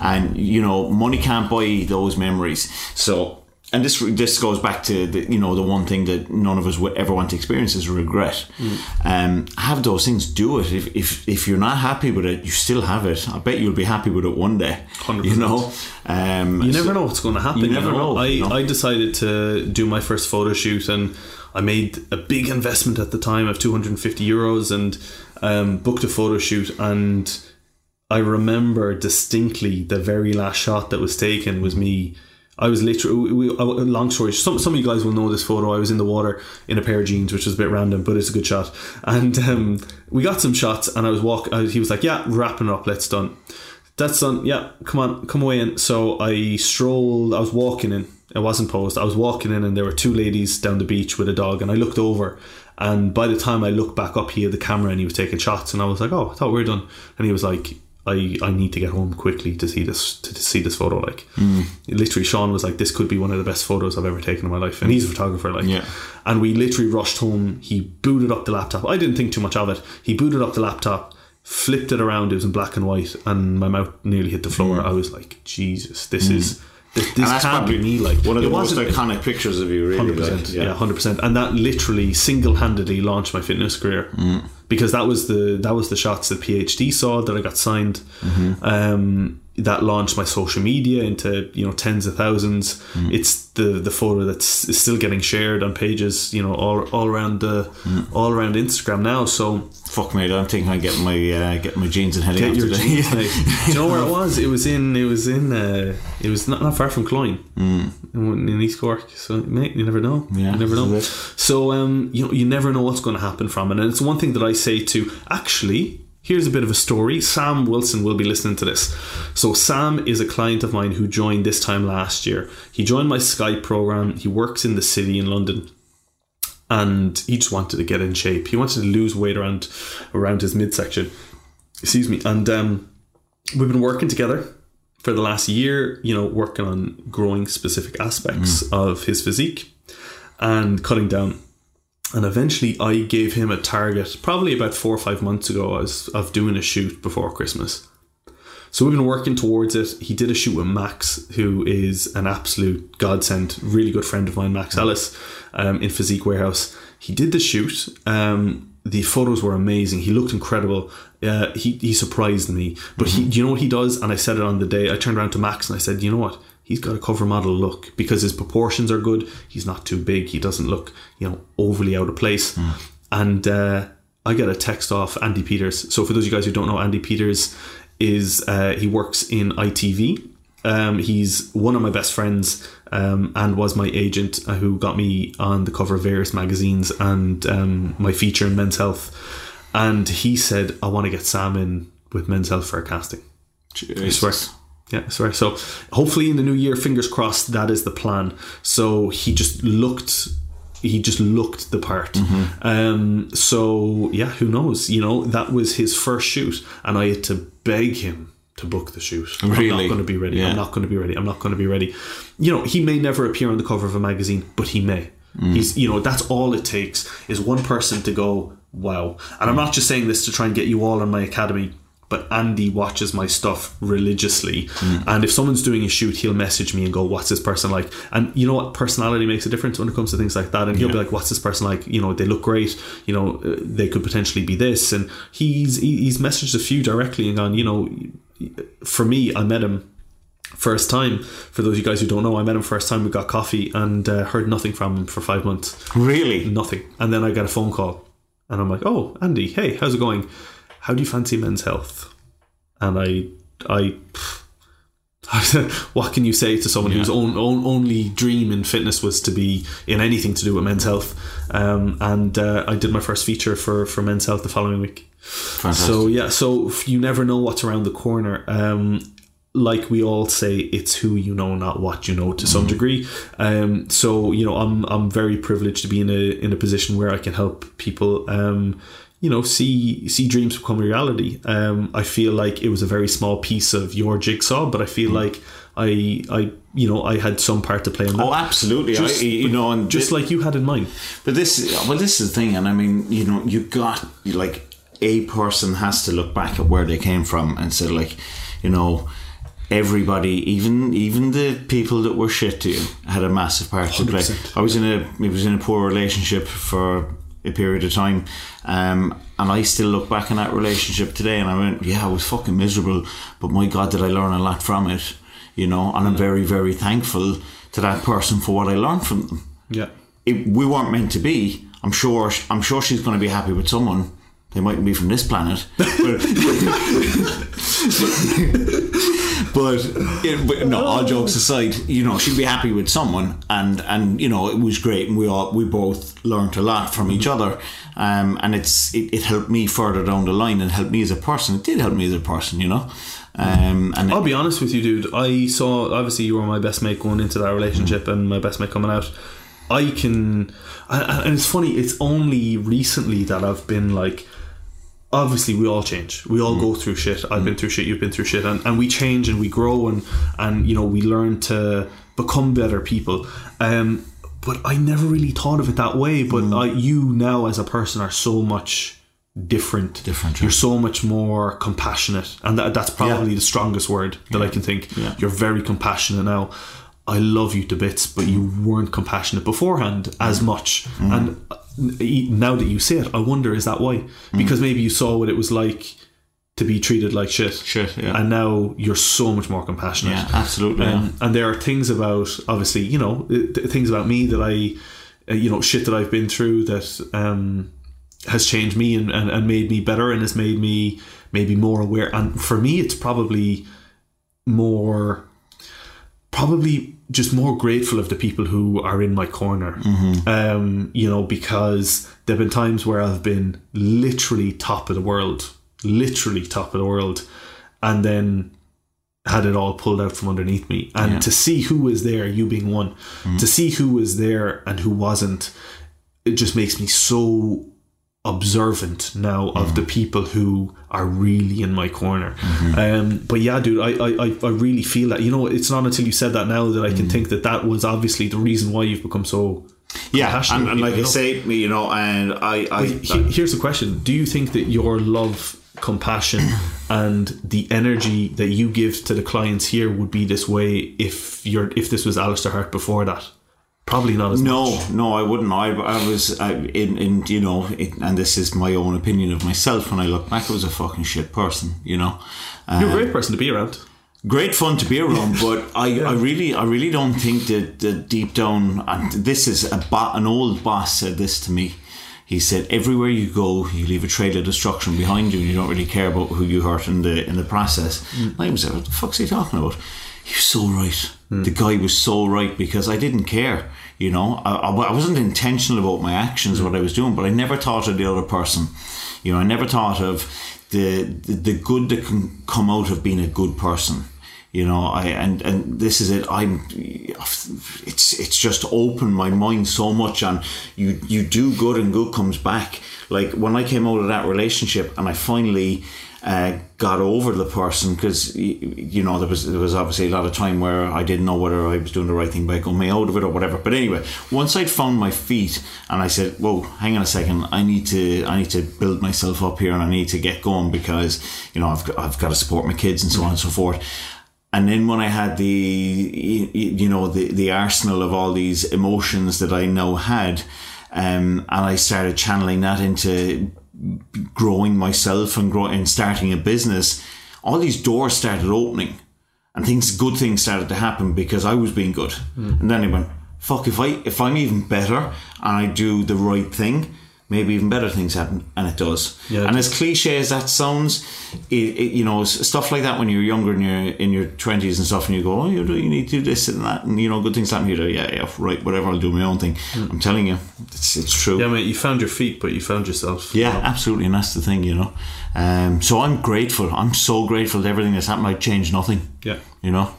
and you know money can't buy those memories so and this this goes back to the you know the one thing that none of us would ever want to experience is regret. Um, have those things, do it. If, if if you're not happy with it, you still have it. I bet you'll be happy with it one day. 100%. You know, um, You never know what's going to happen. You never know, I, you know. I decided to do my first photo shoot and I made a big investment at the time of 250 euros and um, booked a photo shoot. And I remember distinctly the very last shot that was taken was me. I was literally, we, we, long story. Some some of you guys will know this photo. I was in the water in a pair of jeans, which was a bit random, but it's a good shot. And um, we got some shots, and I was walk. I, he was like, "Yeah, wrapping up. Let's done. That's done. Yeah, come on, come away in." So I strolled. I was walking in. It wasn't posed. I was walking in, and there were two ladies down the beach with a dog, and I looked over. And by the time I looked back up, he had the camera and he was taking shots, and I was like, "Oh, I thought we were done." And he was like, I, I need to get home quickly to see this to, to see this photo. Like, Mm. literally, Sean was like, "This could be one of the best photos I've ever taken in my life," and he's a photographer. Like, Yeah. and we literally rushed home. He booted up the laptop. I didn't think too much of it. He booted up the laptop, flipped it around. It was in black and white, and my mouth nearly hit the floor. I was like, "Jesus, this is this, this Mm. That's probably be me." Like, one of the most iconic pictures of you, really. Hundred like, percent, yeah, hundred percent, and that literally single-handedly launched my fitness career because that was the that was the shots that PhD saw that I got signed. Um, that launched my social media into you know tens of thousands. It's the the photo that's is still getting shared on pages, you know, all all around the all around Instagram now. So Fuck me, I don't think I get my uh, getting my jeans and heading get out your today. jeans. Do you know where it was? It was in it was in uh, it was not, not far from Cloyne in, in East Cork. So mate, you never know. Yeah, you never know. So um, you know, you never know what's going to happen from it, and it's one thing that I say to actually. Here's a bit of a story. Sam Wilson will be listening to this. So Sam is a client of mine who joined this time last year. He joined my Skype program. He works in the city in London and he just wanted to get in shape. He wanted to lose weight around around his midsection. Excuse me. And um, we've been working together for the last year. You know, working on growing specific aspects of his physique and cutting down. And eventually, I gave him a target, probably about four or five months ago, as of doing a shoot before Christmas. So we've been working towards it. He did a shoot with Max, who is an absolute godsend, really good friend of mine, Max Ellis, um, in Physique Warehouse. He did the shoot. Um, the photos were amazing. He looked incredible. Uh, he he surprised me. But he, you know what he does? And I said it on the day. I turned around to Max and I said, you know what? He's got a cover model look because his proportions are good. He's not too big. He doesn't look you know overly out of place. And uh, I get a text off Andy Peters. So for those of you guys who don't know, Andy Peters is uh, he works in ITV. Um, he's one of my best friends um, and was my agent uh, who got me on the cover of various magazines and um, my feature in Men's Health. And he said, "I want to get Sam in with Men's Health for a casting." I swear. Yeah, swear. So hopefully in the new year, fingers crossed, that is the plan. So he just looked he just looked the part. Mm-hmm. Um so yeah, who knows? You know, that was his first shoot and I had to beg him to book the shoot. I'm not going to be ready. Yeah. I'm not going to be ready. I'm not going to be ready. You know, he may never appear on the cover of a magazine, but he may. Mm. He's, you know, that's all it takes is one person to go, wow. And I'm not just saying this to try and get you all in my academy, but Andy watches my stuff religiously. And if someone's doing a shoot, he'll message me and go, what's this person like? And you know what? Personality makes a difference when it comes to things like that. And he'll be like, what's this person like? You know, they look great. You know, uh, they could potentially be this. And he's he's messaged a few directly and gone, you know, for me, I met him first time. For those of you guys who don't know, I met him first time. We got coffee and uh, heard nothing from him for five months. Really? Nothing. And then I got a phone call, and I'm like, "Oh, Andy, hey, how's it going? How do you fancy men's health?" And I, I. what can you say to someone whose own, own only dream in fitness was to be in anything to do with men's health? Um, and uh, I did my first feature for for men's health the following week. Fantastic. So yeah, so you never know what's around the corner. Um, like we all say, it's who you know, not what you know, to some degree. Um, so you know, I'm I'm very privileged to be in a in a position where I can help people. Um, you know, see see dreams become reality. Um, I feel like it was a very small piece of your jigsaw, but I feel like I I you know I had some part to play in that. oh, absolutely. Just- I, you know, and just like you had in mind. But this, well, this is the thing, and I mean, you know, you got like a person has to look back at where they came from and say, like, you know, everybody, even even the people that were shit to you, had a massive part to play. I was in a it was in a poor relationship for a period of time, um, and I still look back on that relationship today, and I went, yeah, I was fucking miserable, but my God, did I learn a lot from it, you know, and I'm very, very thankful to that person for what I learned from them Yeah. it, we weren't meant to be. I'm sure. I'm sure she's going to be happy with someone. They mightn't be from this planet, but, but, it, but no, all jokes aside, you know, she'd be happy with someone, and and you know, it was great, and we all we both learned a lot from each other, um, and it's it, it helped me further down the line and helped me as a person. It did help me as a person, you know. Um, and I'll be honest with you, dude. I saw obviously you were my best mate going into that relationship, and my best mate coming out. I can, and it's funny. It's only recently that I've been like, obviously we all change. We all mm. go through shit. I've been mm. through shit. You've been through shit, and, and we change and we grow and and you know we learn to become better people. Um, but I never really thought of it that way. But mm. I, you now as a person are so much different. Different, You're yeah. so much more compassionate, and that, that's probably the strongest word that I can think. Yeah. You're very compassionate now. I love you to bits, but you weren't compassionate beforehand as much. And uh, now that you say it, I wonder is that why? Because maybe you saw what it was like to be treated like shit. Shit, yeah. And now you're so much more compassionate. Yeah, absolutely, Um, And there are things about, obviously, you know, uh, th- things about me that I, uh, you know, shit that I've been through that um, has changed me and, and, and made me better and has made me maybe more aware. And for me, it's probably more probably just more grateful of the people who are in my corner. Um, you know, because there've been times where I've been literally top of the world, literally top of the world, and then had it all pulled out from underneath me. And Yeah. to see who was there, you being one, to see who was there and who wasn't, it just makes me so observant now of the mm. people who are really in my corner. Mm-hmm. Um, but yeah, dude, I, I, I- really feel that. You know, it's not until you said that now that I can mm. think that that was obviously the reason why you've become so. yeah, and, and like I say, you know, and I, I, he- here's the question: Do you think that your love, compassion, and the energy that you give to the clients here would be this way if you're if this was Alastair Hart before that? Probably not as No, much. no, I wouldn't. I, I was I, in, in, you know, it, and this is my own opinion of myself. When I look back, I was a fucking shit person, you know. Uh, You're a great person to be around. great fun to be around, but I, I really, I really don't think that, that deep down, and this is a bo- an old boss said this to me. He said, "Everywhere you go, you leave a trail of destruction behind you, and you don't really care about who you hurt in the in the process." And I was like, "What the fuck's he talking about?" He was so right. The guy was so right because I didn't care. You know, I, I wasn't intentional about my actions, what I was doing, but I never thought of the other person. You know, I never thought of the the, the good that can come out of being a good person you know i and and this is it i'm it's it's just opened my mind so much and you you do good and good comes back like when i came out of that relationship and i finally uh, got over the person because you know there was there was obviously a lot of time where I didn't know whether I was doing the right thing by going out of it or whatever. But anyway, once I'd found my feet and I said, "Whoa, hang on a second, I need to I need to build myself up here and I need to get going because you know I've got, I've got to support my kids and so on and so forth." And then when I had the you know the the arsenal of all these emotions that I now had, um, and I started channeling that into growing myself and growing and starting a business, all these doors started opening and things good things started to happen because I was being good. Hmm. And then I went, fuck if I if I'm even better and I do the right thing, maybe even better things happen and it does. Yeah. And as cliche as that sounds, it, it, you know, stuff like that when you're younger and you're in your twenties and stuff and you go, Oh, you do you need to do this and that and you know, good things happen, you go, Yeah, yeah, right, whatever, I'll do my own thing. I'm telling you, it's it's true. Yeah, mate, you found your feet, but you found yourself. Yeah, absolutely, and that's the thing, you know. Um, so I'm grateful. I'm so grateful to everything that's happened. I changed nothing, Yeah. you know.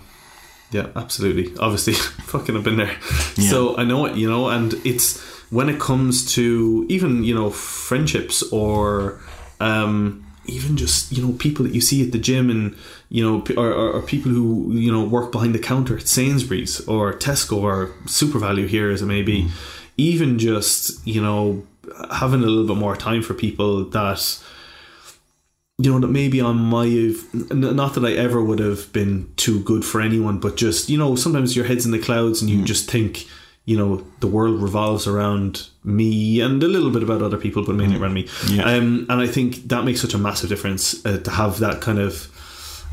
Yeah, absolutely. Obviously, fucking I've been there. So I know it, you know, and it's when it comes to even, you know, friendships or um, even just, you know, people that you see at the gym and, you know, or, or, or people who, you know, work behind the counter at Sainsbury's or Tesco or SuperValu here as it may be. Even just, you know, having a little bit more time for people that you know that maybe I might have not that I ever would have been too good for anyone, but just you know sometimes your head's in the clouds and you just think you know the world revolves around me and a little bit about other people, but mainly around me. Yeah. Um, and I think that makes such a massive difference uh, to have that kind of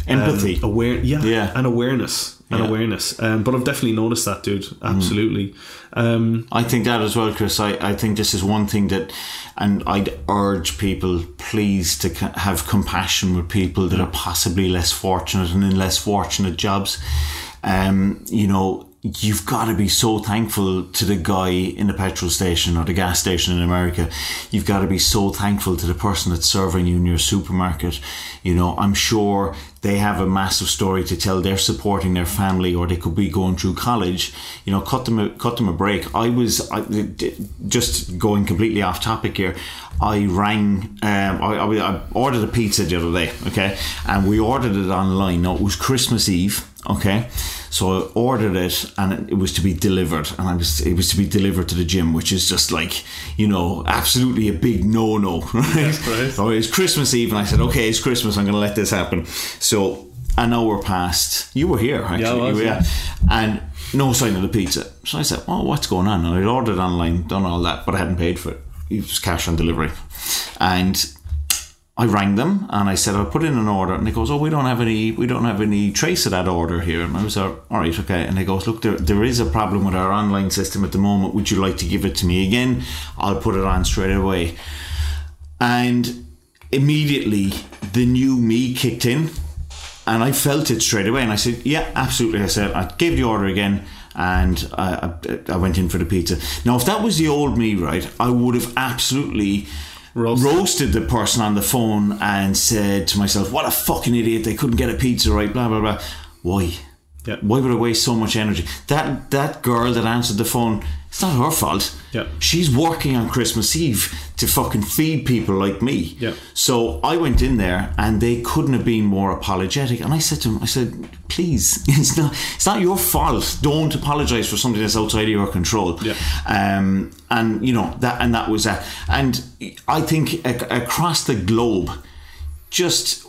Empathy. um, aware, yeah, Yeah. and awareness, and Yeah. awareness. Um, but I've definitely noticed that, dude. Absolutely. Um, I think that as well, Chris. I, I think this is one thing that, and I'd urge people, please, to have compassion with people that are possibly less fortunate and in less fortunate jobs. Um, you know, you've got to be so thankful to the guy in the petrol station or the gas station in America. You've got to be so thankful to the person that's serving you in your supermarket. You know, I'm sure they have a massive story to tell. They're supporting their family, or they could be going through college. You know, cut them a, cut them a break. I was I, just going completely off topic here. I rang. Um, I, I, I ordered a pizza the other day. Okay, and we ordered it online. Now it was Christmas Eve. Okay, so I ordered it, and it was to be delivered, and I was it was to be delivered to the gym, which is just like you know absolutely a big no no. Right? right. So it's Christmas Eve, and I said, okay, it's Christmas. I'm going to let this happen. So an hour passed. You were here, actually. I was, You were yeah. And no sign of the pizza. So I said, oh, what's going on? And I'd ordered online, done all that, but I hadn't paid for it. It was cash on delivery. And I rang them and I said I'll put in an order. And they goes oh we don't have any we don't have any trace of that order here. And I was like all right okay. And they goes look there, there is a problem with our online system at the moment. Would you like to give it to me again? I'll put it on straight away. And immediately the new me kicked in and I felt it straight away. And I said yeah absolutely. I said I gave the order again and I, I, I went in for the pizza. Now if that was the old me right I would have absolutely Roasted. roasted the person on the phone and said to myself what a fucking idiot they couldn't get a pizza right blah blah blah why Yeah. why would I waste so much energy that that girl that answered the phone it's not her fault Yeah. she's working on Christmas Eve to fucking feed people like me. Yeah. So I went in there and they couldn't have been more apologetic. And I said to them, I said, please, it's not it's not your fault. Don't apologise for something that's outside of your control. Yeah. Um and you know that and that was that. And I think ac- across the globe, just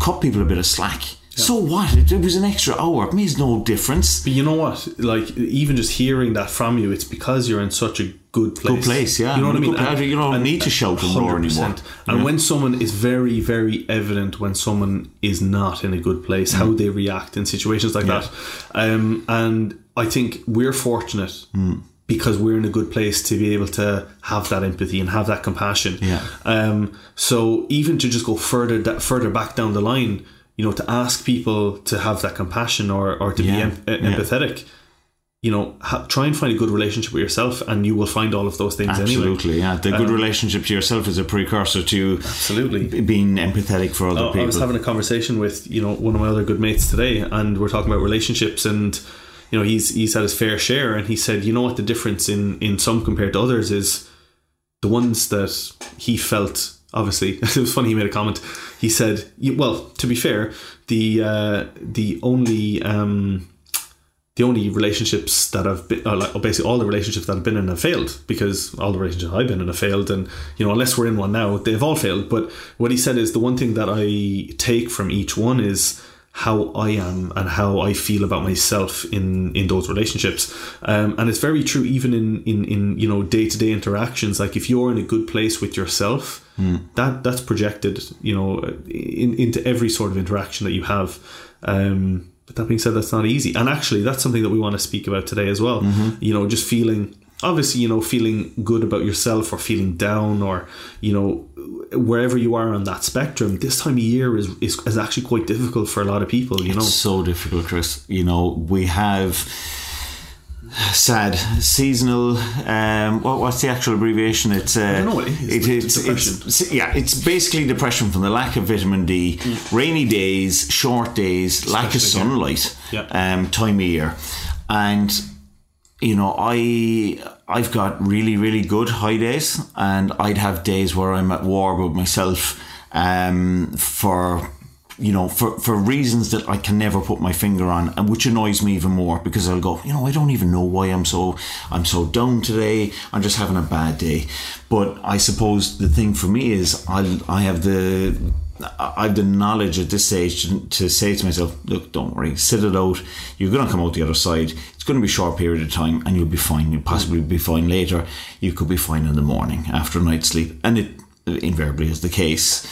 cut people a bit of slack. So what? It, it was an extra hour. It makes no difference. But you know what? Like even just hearing that from you, it's because you're in such a good place. Good place, yeah. You know what I mean? Place. You don't need to shout and roar 100%. anymore. And Yeah. when someone is very, very evident when someone is not in a good place, how Mm. they react in situations like that. Um, and I think we're fortunate Mm. because we're in a good place to be able to have that empathy and have that compassion. Yeah. Um, so even to just go further da- further back down the line, you know, to ask people to have that compassion or, or to Yeah. be em- Yeah. empathetic, you know, ha- try and find a good relationship with yourself, and you will find all of those things anyway. Absolutely, yeah. The good um, relationship to yourself is a precursor to Absolutely. b- being empathetic for other Oh, people. I was having a conversation with you know one of my other good mates today, and we're talking about relationships, and you know he's he's had his fair share, and he said, you know what the difference in in some compared to others is the ones that he felt. Obviously, it was funny. He made a comment. He said, "Well, to be fair, the uh, the only." Um, the only relationships that have been, uh, like, basically all the relationships that I've been in have failed because all the relationships I've been in have failed, and you know unless we're in one now, they've all failed. But what he said is the one thing that I take from each one is how I am and how I feel about myself in in those relationships, um, and it's very true even in in in you know day to day interactions. Like if you're in a good place with yourself, that that's projected you know in, into every sort of interaction that you have. Um, but that being said, that's not easy. And actually, that's something that we want to speak about today as well. You know, just feeling, obviously, you know, feeling good about yourself or feeling down or, you know, wherever you are on that spectrum, this time of year is, is, is actually quite difficult for a lot of people, you know. so difficult, Chris. You know, we have sad seasonal. Um, what, what's the actual abbreviation? It's uh, don't know what it is, but it's depression. it's- yeah, it's basically depression from the lack of vitamin D, rainy days, short days, lack of Mm. Especially sunlight, Yeah. um, time of year, and you know, I I've got really really good high days, and I'd have days where I'm at war with myself um, for you know for for reasons that I can never put my finger on, and which annoys me even more because I'll go, you know, I don't even know why I'm so I'm so down today. I'm just having a bad day, but I suppose the thing for me is I I have the I've the knowledge at this stage to, to say to myself, look, don't worry, sit it out. You're going to come out the other side. It's going to be a short period of time and you'll be fine. You'll possibly be fine later. You could be fine in the morning after a night's sleep. And it invariably is the case.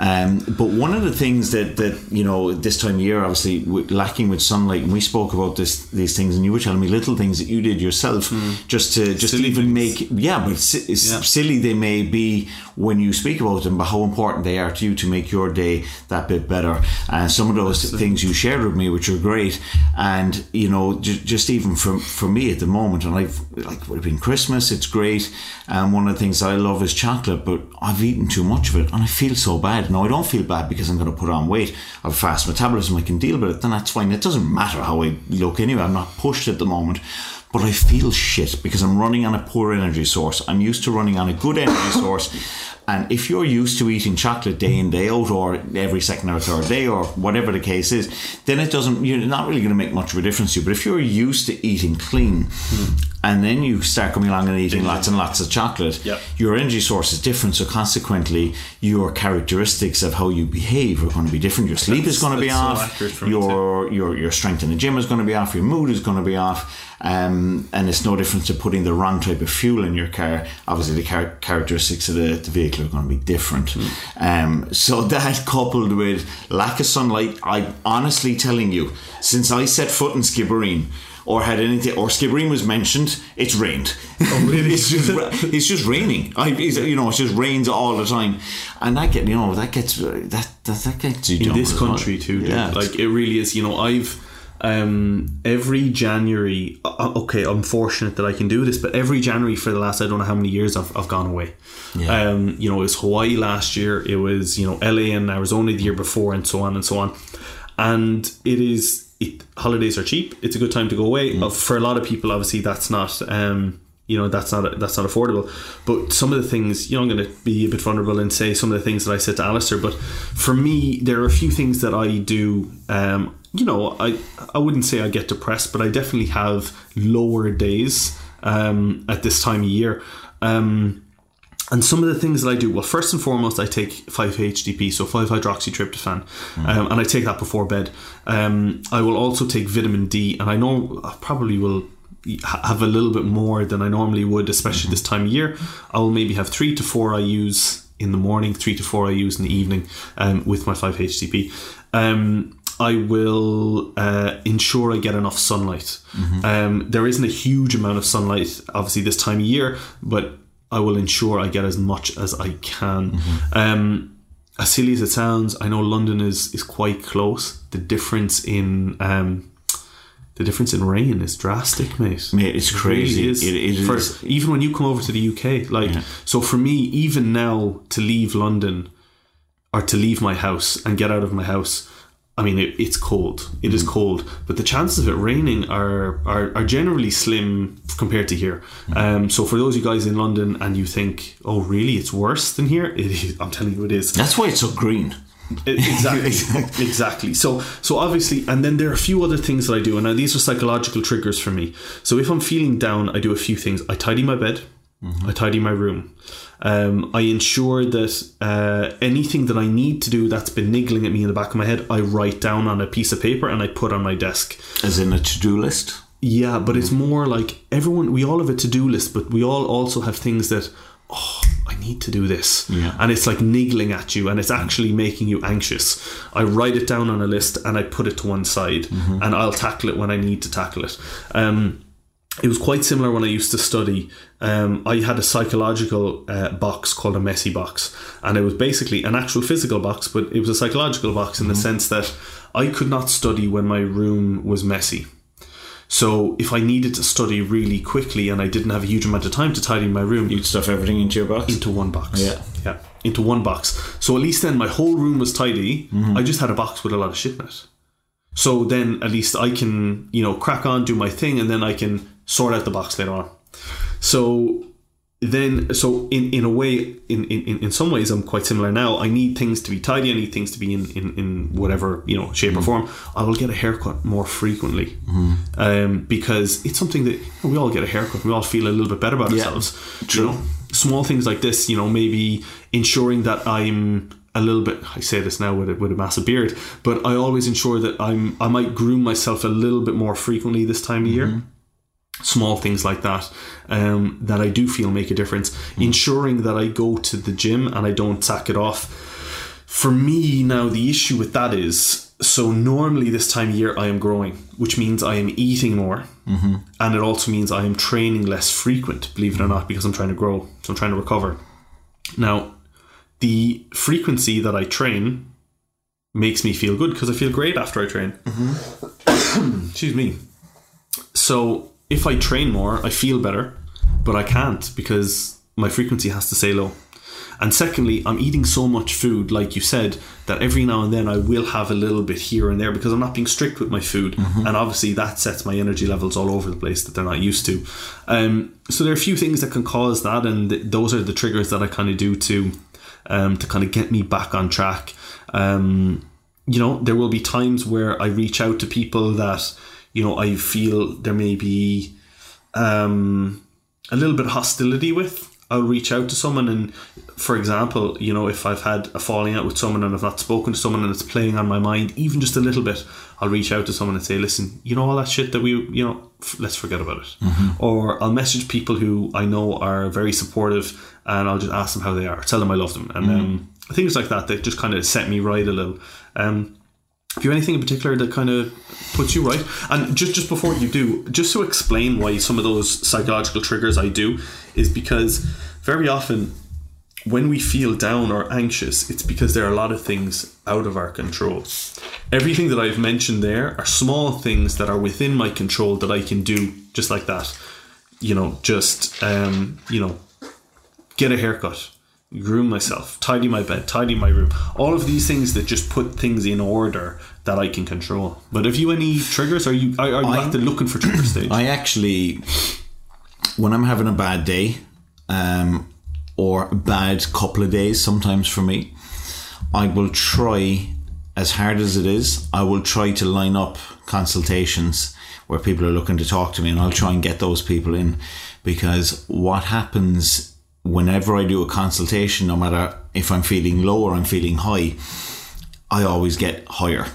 Um, but one of the things that, that you know this time of year, obviously lacking with sunlight, and we spoke about this these things, and you were telling me little things that you did yourself just to just Silly even things. make yeah, but si- silly they may be when you speak about them, but how important they are to you to make your day that bit better. And some of those things you shared with me, which are great, and you know ju- just even for for me at the moment, and I've like would have been Christmas, it's great, and one of the things I love is chocolate, but I've eaten too much of it, and I feel so bad. Now I don't feel bad because I'm going to put on weight. I have fast metabolism, I can deal with it. Then that's fine. It doesn't matter how I look anyway. I'm not pushed at the moment. But I feel shit because I'm running on a poor energy source. I'm used to running on a good energy source. And if you're used to eating chocolate day in, day out, or every second or third day, or whatever the case is, then it doesn't, you're not really going to make much of a difference to you. But if you're used to eating clean, hmm. and then you start coming along and eating lots and lots of chocolate, Yep. your energy source is different. So consequently, your characteristics of how you behave are going to be different. Your sleep is going to be that's so off. me your your your strength in the gym is going to be off. Your mood is going to be off. Um, and it's no different to putting the wrong type of fuel in your car. Obviously, the char- characteristics of the, the vehicle are going to be different. Um, so that coupled with lack of sunlight, I'm honestly telling you, since I set foot in Skibbereen, or had anything, or Skibbereen was mentioned, it's rained. Oh, really? it's just it's just raining. I, you know, it just rains all the time, and that get you know that gets that that, that gets you in this as well. country too. Yeah, like it really is. You know, I've um every January. Okay, I'm fortunate that I can do this, but every January for the last I don't know how many years I've, I've gone away. Yeah. Um, you know, it was Hawaii last year. It was you know LA and Arizona the year before, and so on and so on. And it is it, holidays are cheap. It's a good time to go away. Mm. Uh, For a lot of people, obviously, that's not. Um, you know that's not that's not affordable. But some of the things, you know, I'm going to be a bit vulnerable and say some of the things that I said to Alastair. But for me, there are a few things that I do. Um, you know, I I wouldn't say I get depressed, but I definitely have lower days um, at this time of year. Um, and some of the things that I do, well, first and foremost, I take 5-HTP, so 5-hydroxytryptophan, um, and I take that before bed. Um, I will also take vitamin D, and I know I probably will have a little bit more than I normally would, especially this time of year. I will maybe have three to four IUs in the morning, three to four IUs in the evening um, with my 5-HTP. I will uh, ensure I get enough sunlight. Um, there isn't a huge amount of sunlight, obviously, this time of year, but I will ensure I get as much as I can. Um, as silly as it sounds, I know London is is quite close. The difference in um, the difference in rain is drastic, mate. Mate, it's It really crazy. is. It- it For- is. even when you come over to the UK, like so for me, even now to leave London or to leave my house and get out of my house. I mean, it, it's cold. It Mm. cold, but the chances of it raining are are, are generally slim compared to here. Mm. Um, so for those of you guys in London and you think, oh, really, it's worse than here? It is. I'm telling you, it is. That's why it's so green. Exactly, exactly. So, so obviously, and then there are a few other things that I do, and now these are psychological triggers for me. So, if I'm feeling down, I do a few things. I tidy my bed, I tidy my room. Um, I ensure that uh, anything that I need to do that's been niggling at me in the back of my head, I write down on a piece of paper and I put on my desk. As in a to-do list. Yeah, but it's more like everyone, we all have a to do list, but we all also have things that, oh, I need to do this. Yeah. And it's like niggling at you and it's actually making you anxious. I write it down on a list and I put it to one side and I'll tackle it when I need to tackle it. Um, it was quite similar when I used to study. Um, I had a psychological uh, box called a messy box, and it was basically an actual physical box, but it was a psychological box in the sense that I could not study when my room was messy. So if I needed to study really quickly and I didn't have a huge amount of time to tidy my room, You'd stuff everything into your box. into one box. Yeah. Yeah. Into one box. So at least then my whole room was tidy. I just had a box with a lot of shit in it. So then at least I can, you know, crack on, do my thing, and then I can sort out the box later on. So then so in, in a way in, in, in some ways I'm quite similar now. I need things to be tidy, I need things to be in, in, in whatever, you know, shape or mm. form. I will get a haircut more frequently. Mm-hmm. Um, because it's something that you know, we all get a haircut, we all feel a little bit better about Yeah, ourselves. true. You know, small things like this, you know, maybe ensuring that I'm a little bit I say this now with a, with a massive beard, but I always ensure that I'm I might groom myself a little bit more frequently this time of year. Mm-hmm. Small things like that um, that I do feel make a difference. Ensuring that I go to the gym and I don't sack it off. For me now, the issue with that is so normally this time of year I am growing, which means I am eating more, mm-hmm. and it also means I am training less frequent. Believe it or not, because I'm trying to grow, so I'm trying to recover. Now, the frequency that I train makes me feel good because I feel great after I train. Excuse me. So if I train more, I feel better, but I can't because my frequency has to stay low. And secondly, I'm eating so much food, like you said, that every now and then I will have a little bit here and there because I'm not being strict with my food. And obviously, that sets my energy levels all over the place that they're not used to. Um, so, there are a few things that can cause that, and th- those are the triggers that I kind of do to, um, to kind of get me back on track. Um, you know, there will be times where I reach out to people that, you know, I feel there may be um, a little bit of hostility with. I'll reach out to someone, and for example, you know, if I've had a falling out with someone and I've not spoken to someone and it's playing on my mind, even just a little bit, I'll reach out to someone and say, listen, you know, all that shit that we, you know, f- let's forget about it. Or I'll message people who I know are very supportive and I'll just ask them how they are, tell them I love them. And um, things like that that just kind of set me right a little. Um, have you anything in particular that kind of puts you right? And just just before you do, just to explain why some of those psychological triggers I do is because very often when we feel down or anxious, it's because there are a lot of things out of our control. Everything that I've mentioned there are small things that are within my control that I can do just like that. You know, just um, you know, get a haircut, groom myself, tidy my bed, tidy my room. All of these things that just put things in order that I can control. But have you any triggers? Are you are, are you I- active looking for trigger stage? I actually, when I'm having a bad day, um, or a bad couple of days, sometimes for me, I will try, as hard as it is, I will try to line up consultations where people are looking to talk to me, and I'll try and get those people in because what happens whenever I do a consultation, no matter if I'm feeling low or I'm feeling high, I always get higher.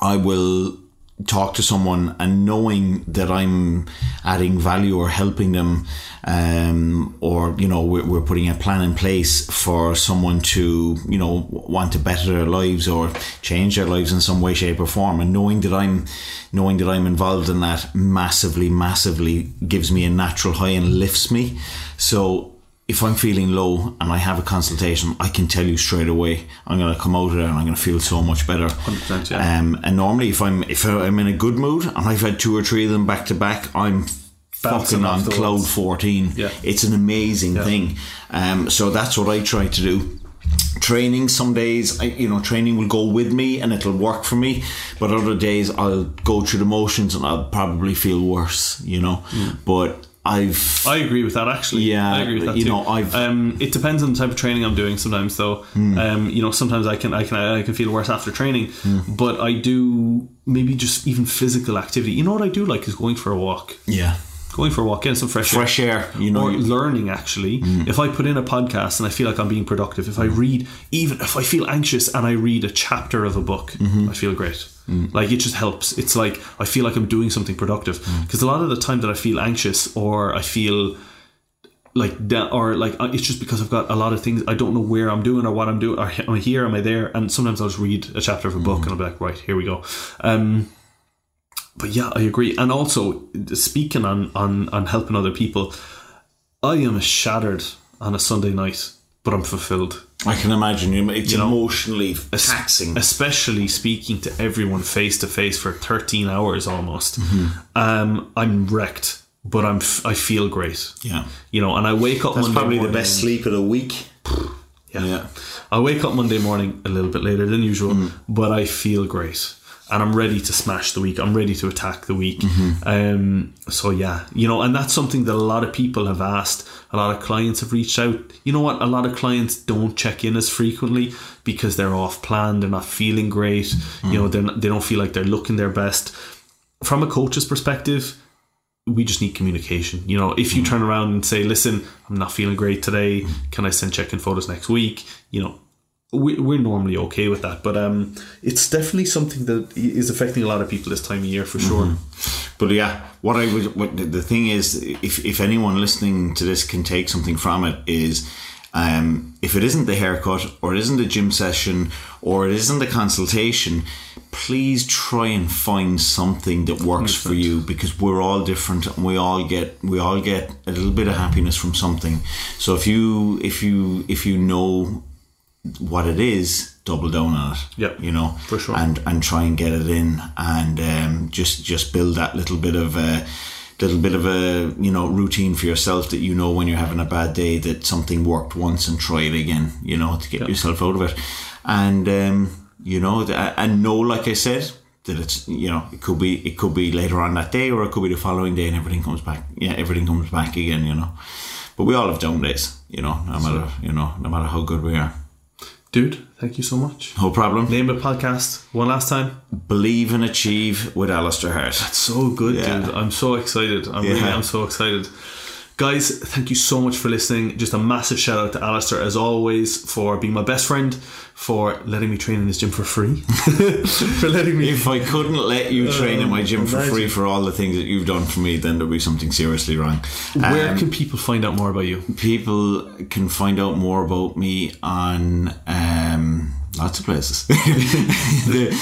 I will talk to someone and knowing that I'm adding value or helping them, um, or you know we're, we're putting a plan in place for someone to you know want to better their lives or change their lives in some way, shape, or form, and knowing that I'm knowing that I'm involved in that massively, massively gives me a natural high and lifts me. So if I'm feeling low and I have a consultation, I can tell you straight away I'm going to come out of there and I'm going to feel so much better. 100%, yeah. Um, and normally, if I'm if I'm in a good mood and I've had two or three of them back to back, I'm Bouncing fucking on cloud fourteen. Yeah. It's an amazing thing. Um, so that's what I try to do. Training some days, I, you know, training will go with me and it'll work for me. But other days, I'll go through the motions and I'll probably feel worse. You know, Mm. but I've I agree with that actually. Yeah, I agree with that you too. know, I've- um, it depends on the type of training I'm doing. Sometimes though, um, you know, sometimes I can I can I can feel worse after training, Hmm. but I do maybe just even physical activity. You know what I do like is going for a walk. yeah Going for a walk, getting some fresh, fresh air. You know, or learning actually. Mm. If i put in a podcast and i feel like i'm being productive if i mm. read even if i feel anxious and i read a chapter of a book mm-hmm. i feel great. Mm. Like it just helps. It's like i feel like i'm doing something productive. Because a lot of the time that i feel anxious or i feel like that or like uh, it's just because i've got a lot of things i don't know where i'm doing or what i'm doing or am i here am i there? And sometimes i'll just read a chapter of a book and i'll be like right here we go. Um but yeah, I agree. And also speaking on on on helping other people, I am shattered on a Sunday night, but I'm fulfilled. I can imagine you. It's know, emotionally taxing. Especially speaking to everyone face to face for 13 hours almost. Mm-hmm. Um, I'm wrecked, but I'm f- I feel great. yeah, You know, and I wake up that's Monday probably the best sleep of the week. Yeah. Yeah. I wake up Monday morning a little bit later than usual, Mm. but I feel great. And I'm ready to smash the week. I'm ready to attack the week. Mm-hmm. Um, so yeah, you know, and that's something that a lot of people have asked. A lot of clients have reached out. You know what? A lot of clients don't check in as frequently because they're off plan. They're not feeling great. Mm. You know, they're not, they don't feel like they're looking their best. From a coach's perspective, we just need communication. You know, if you turn around and say, "Listen, I'm not feeling great today. Can I send check-in photos next week?" You know, we, we're normally okay with that, but um, it's definitely something that is affecting a lot of people this time of year for sure. But yeah, what I would, what the- the thing is, if if anyone listening to this can take something from it, is um, if it isn't the haircut or it isn't a gym session or it isn't a consultation, please try and find something that works for you because we're all different and we all get we all get a little bit of happiness from something. So if you if you if you know what it is, double down on it. Yep, you know, for sure. and and try and get it in and um, just just build that little bit of a little bit of a you know routine for yourself that you know when you're having a bad day that something worked once and try it again you know to get yourself out of it. And um, you know and know like I said that it's you know it could be it could be later on that day or it could be the following day and everything comes back yeah everything comes back again you know? But we all have down days you know no matter you know no matter how good we are Dude, thank you so much. no problem Name the podcast one last time. believe and achieve with Alastair Hart That's So good, Yeah. dude. I'm so excited. I'm really, I'm so excited. Guys, thank you so much for listening. Just a massive shout out to Alastair, as always, for being my best friend, for letting me train in his gym for free, for letting me. If I couldn't let you train in my gym for imagine. free for all the things that you've done for me, then there'd be something seriously wrong. Where Um, can people find out more about you? people can find out more about me on um, lots of places. The-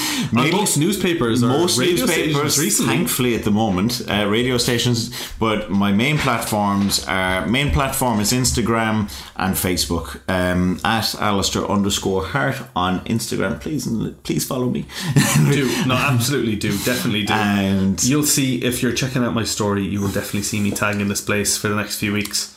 most newspapers most newspapers thankfully at the moment uh, radio stations but my main platforms are main platform is instagram and facebook um, at alastair underscore hart on instagram please please follow me do no, absolutely do, definitely do. and You'll see if you're checking out my story, you will definitely see me tagging this place for the next few weeks.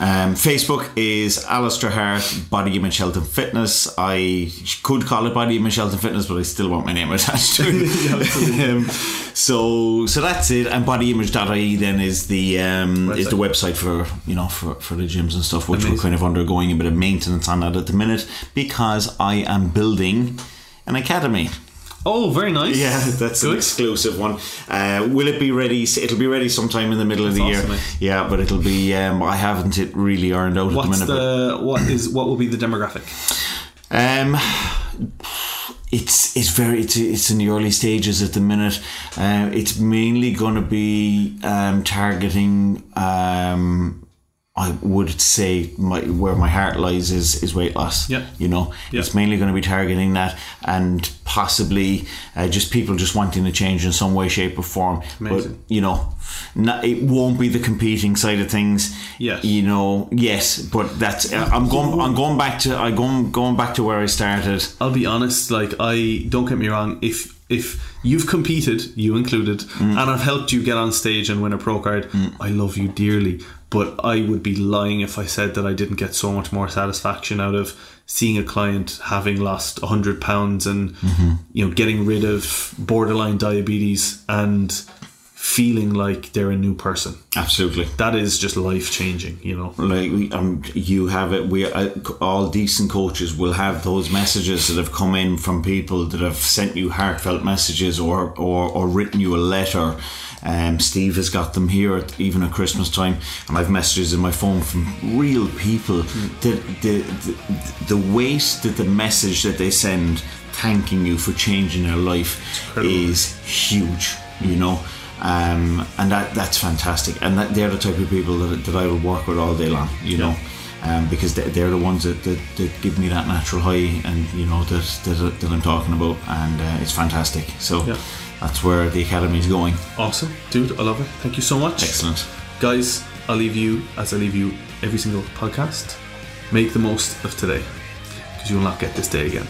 Um, Facebook is Alastair Hart Body Image Health and Fitness. I could call it Body Image Health and Fitness, but I still want my name attached to it. um, so, so that's it. And bodyimage.ie then is the um, is the website for you know for, for the gyms and stuff, which Amazing. we're kind of undergoing a bit of maintenance on that at the minute because I am building an academy. Oh, very nice. Yeah, that's an exclusive one. Uh, will it be ready? It'll be ready sometime in the middle of the That's year. awesome, eh? Yeah, but it'll be. Um, I haven't it really earned out at the What's minute. the what is what will be the demographic? Um, it's it's very it's, it's in the early stages at the minute. Uh, it's mainly going to be um, targeting. Um, I would say my where my heart lies is is weight loss. Yeah. you know, Yeah. it's mainly going to be targeting that, and possibly uh, just people just wanting to change in some way, shape, or form. Amazing. But you know, not, it won't be the competing side of things. Yes. you know, yes, but that's uh, I'm going I'm going back to I going going back to where I started. I'll be honest, like I don't get me wrong, if if you've competed, you included, Mm. and I've helped you get on stage and win a pro card, I love you dearly. But I would be lying if I said that I didn't get so much more satisfaction out of seeing a client having lost hundred pounds and Mm-hmm. you know getting rid of borderline diabetes and feeling like they're a new person. Absolutely. That is just life changing, you know. Like we, um, you have it. We uh, all decent coaches will have those messages that have come in from people that have sent you heartfelt messages or or, or written you a letter. Um, Steve has got them here at, even at Christmas time, and I've messages in my phone from real people. The, the the the weight that the message that they send, thanking you for changing their life, is huge. You know. Um, and that that's fantastic, and that, they're the type of people that, that I would work with all day long, you know, um, because they, they're the ones that, that, that give me that natural high, and you know that that, that I'm talking about, and uh, it's fantastic. So Yeah. That's where the academy is going. Awesome. Dude, I love it. Thank you so much. Excellent. Guys, I'll leave you as I leave you every single podcast. Make the most of today because you will not get this day again.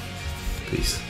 Peace.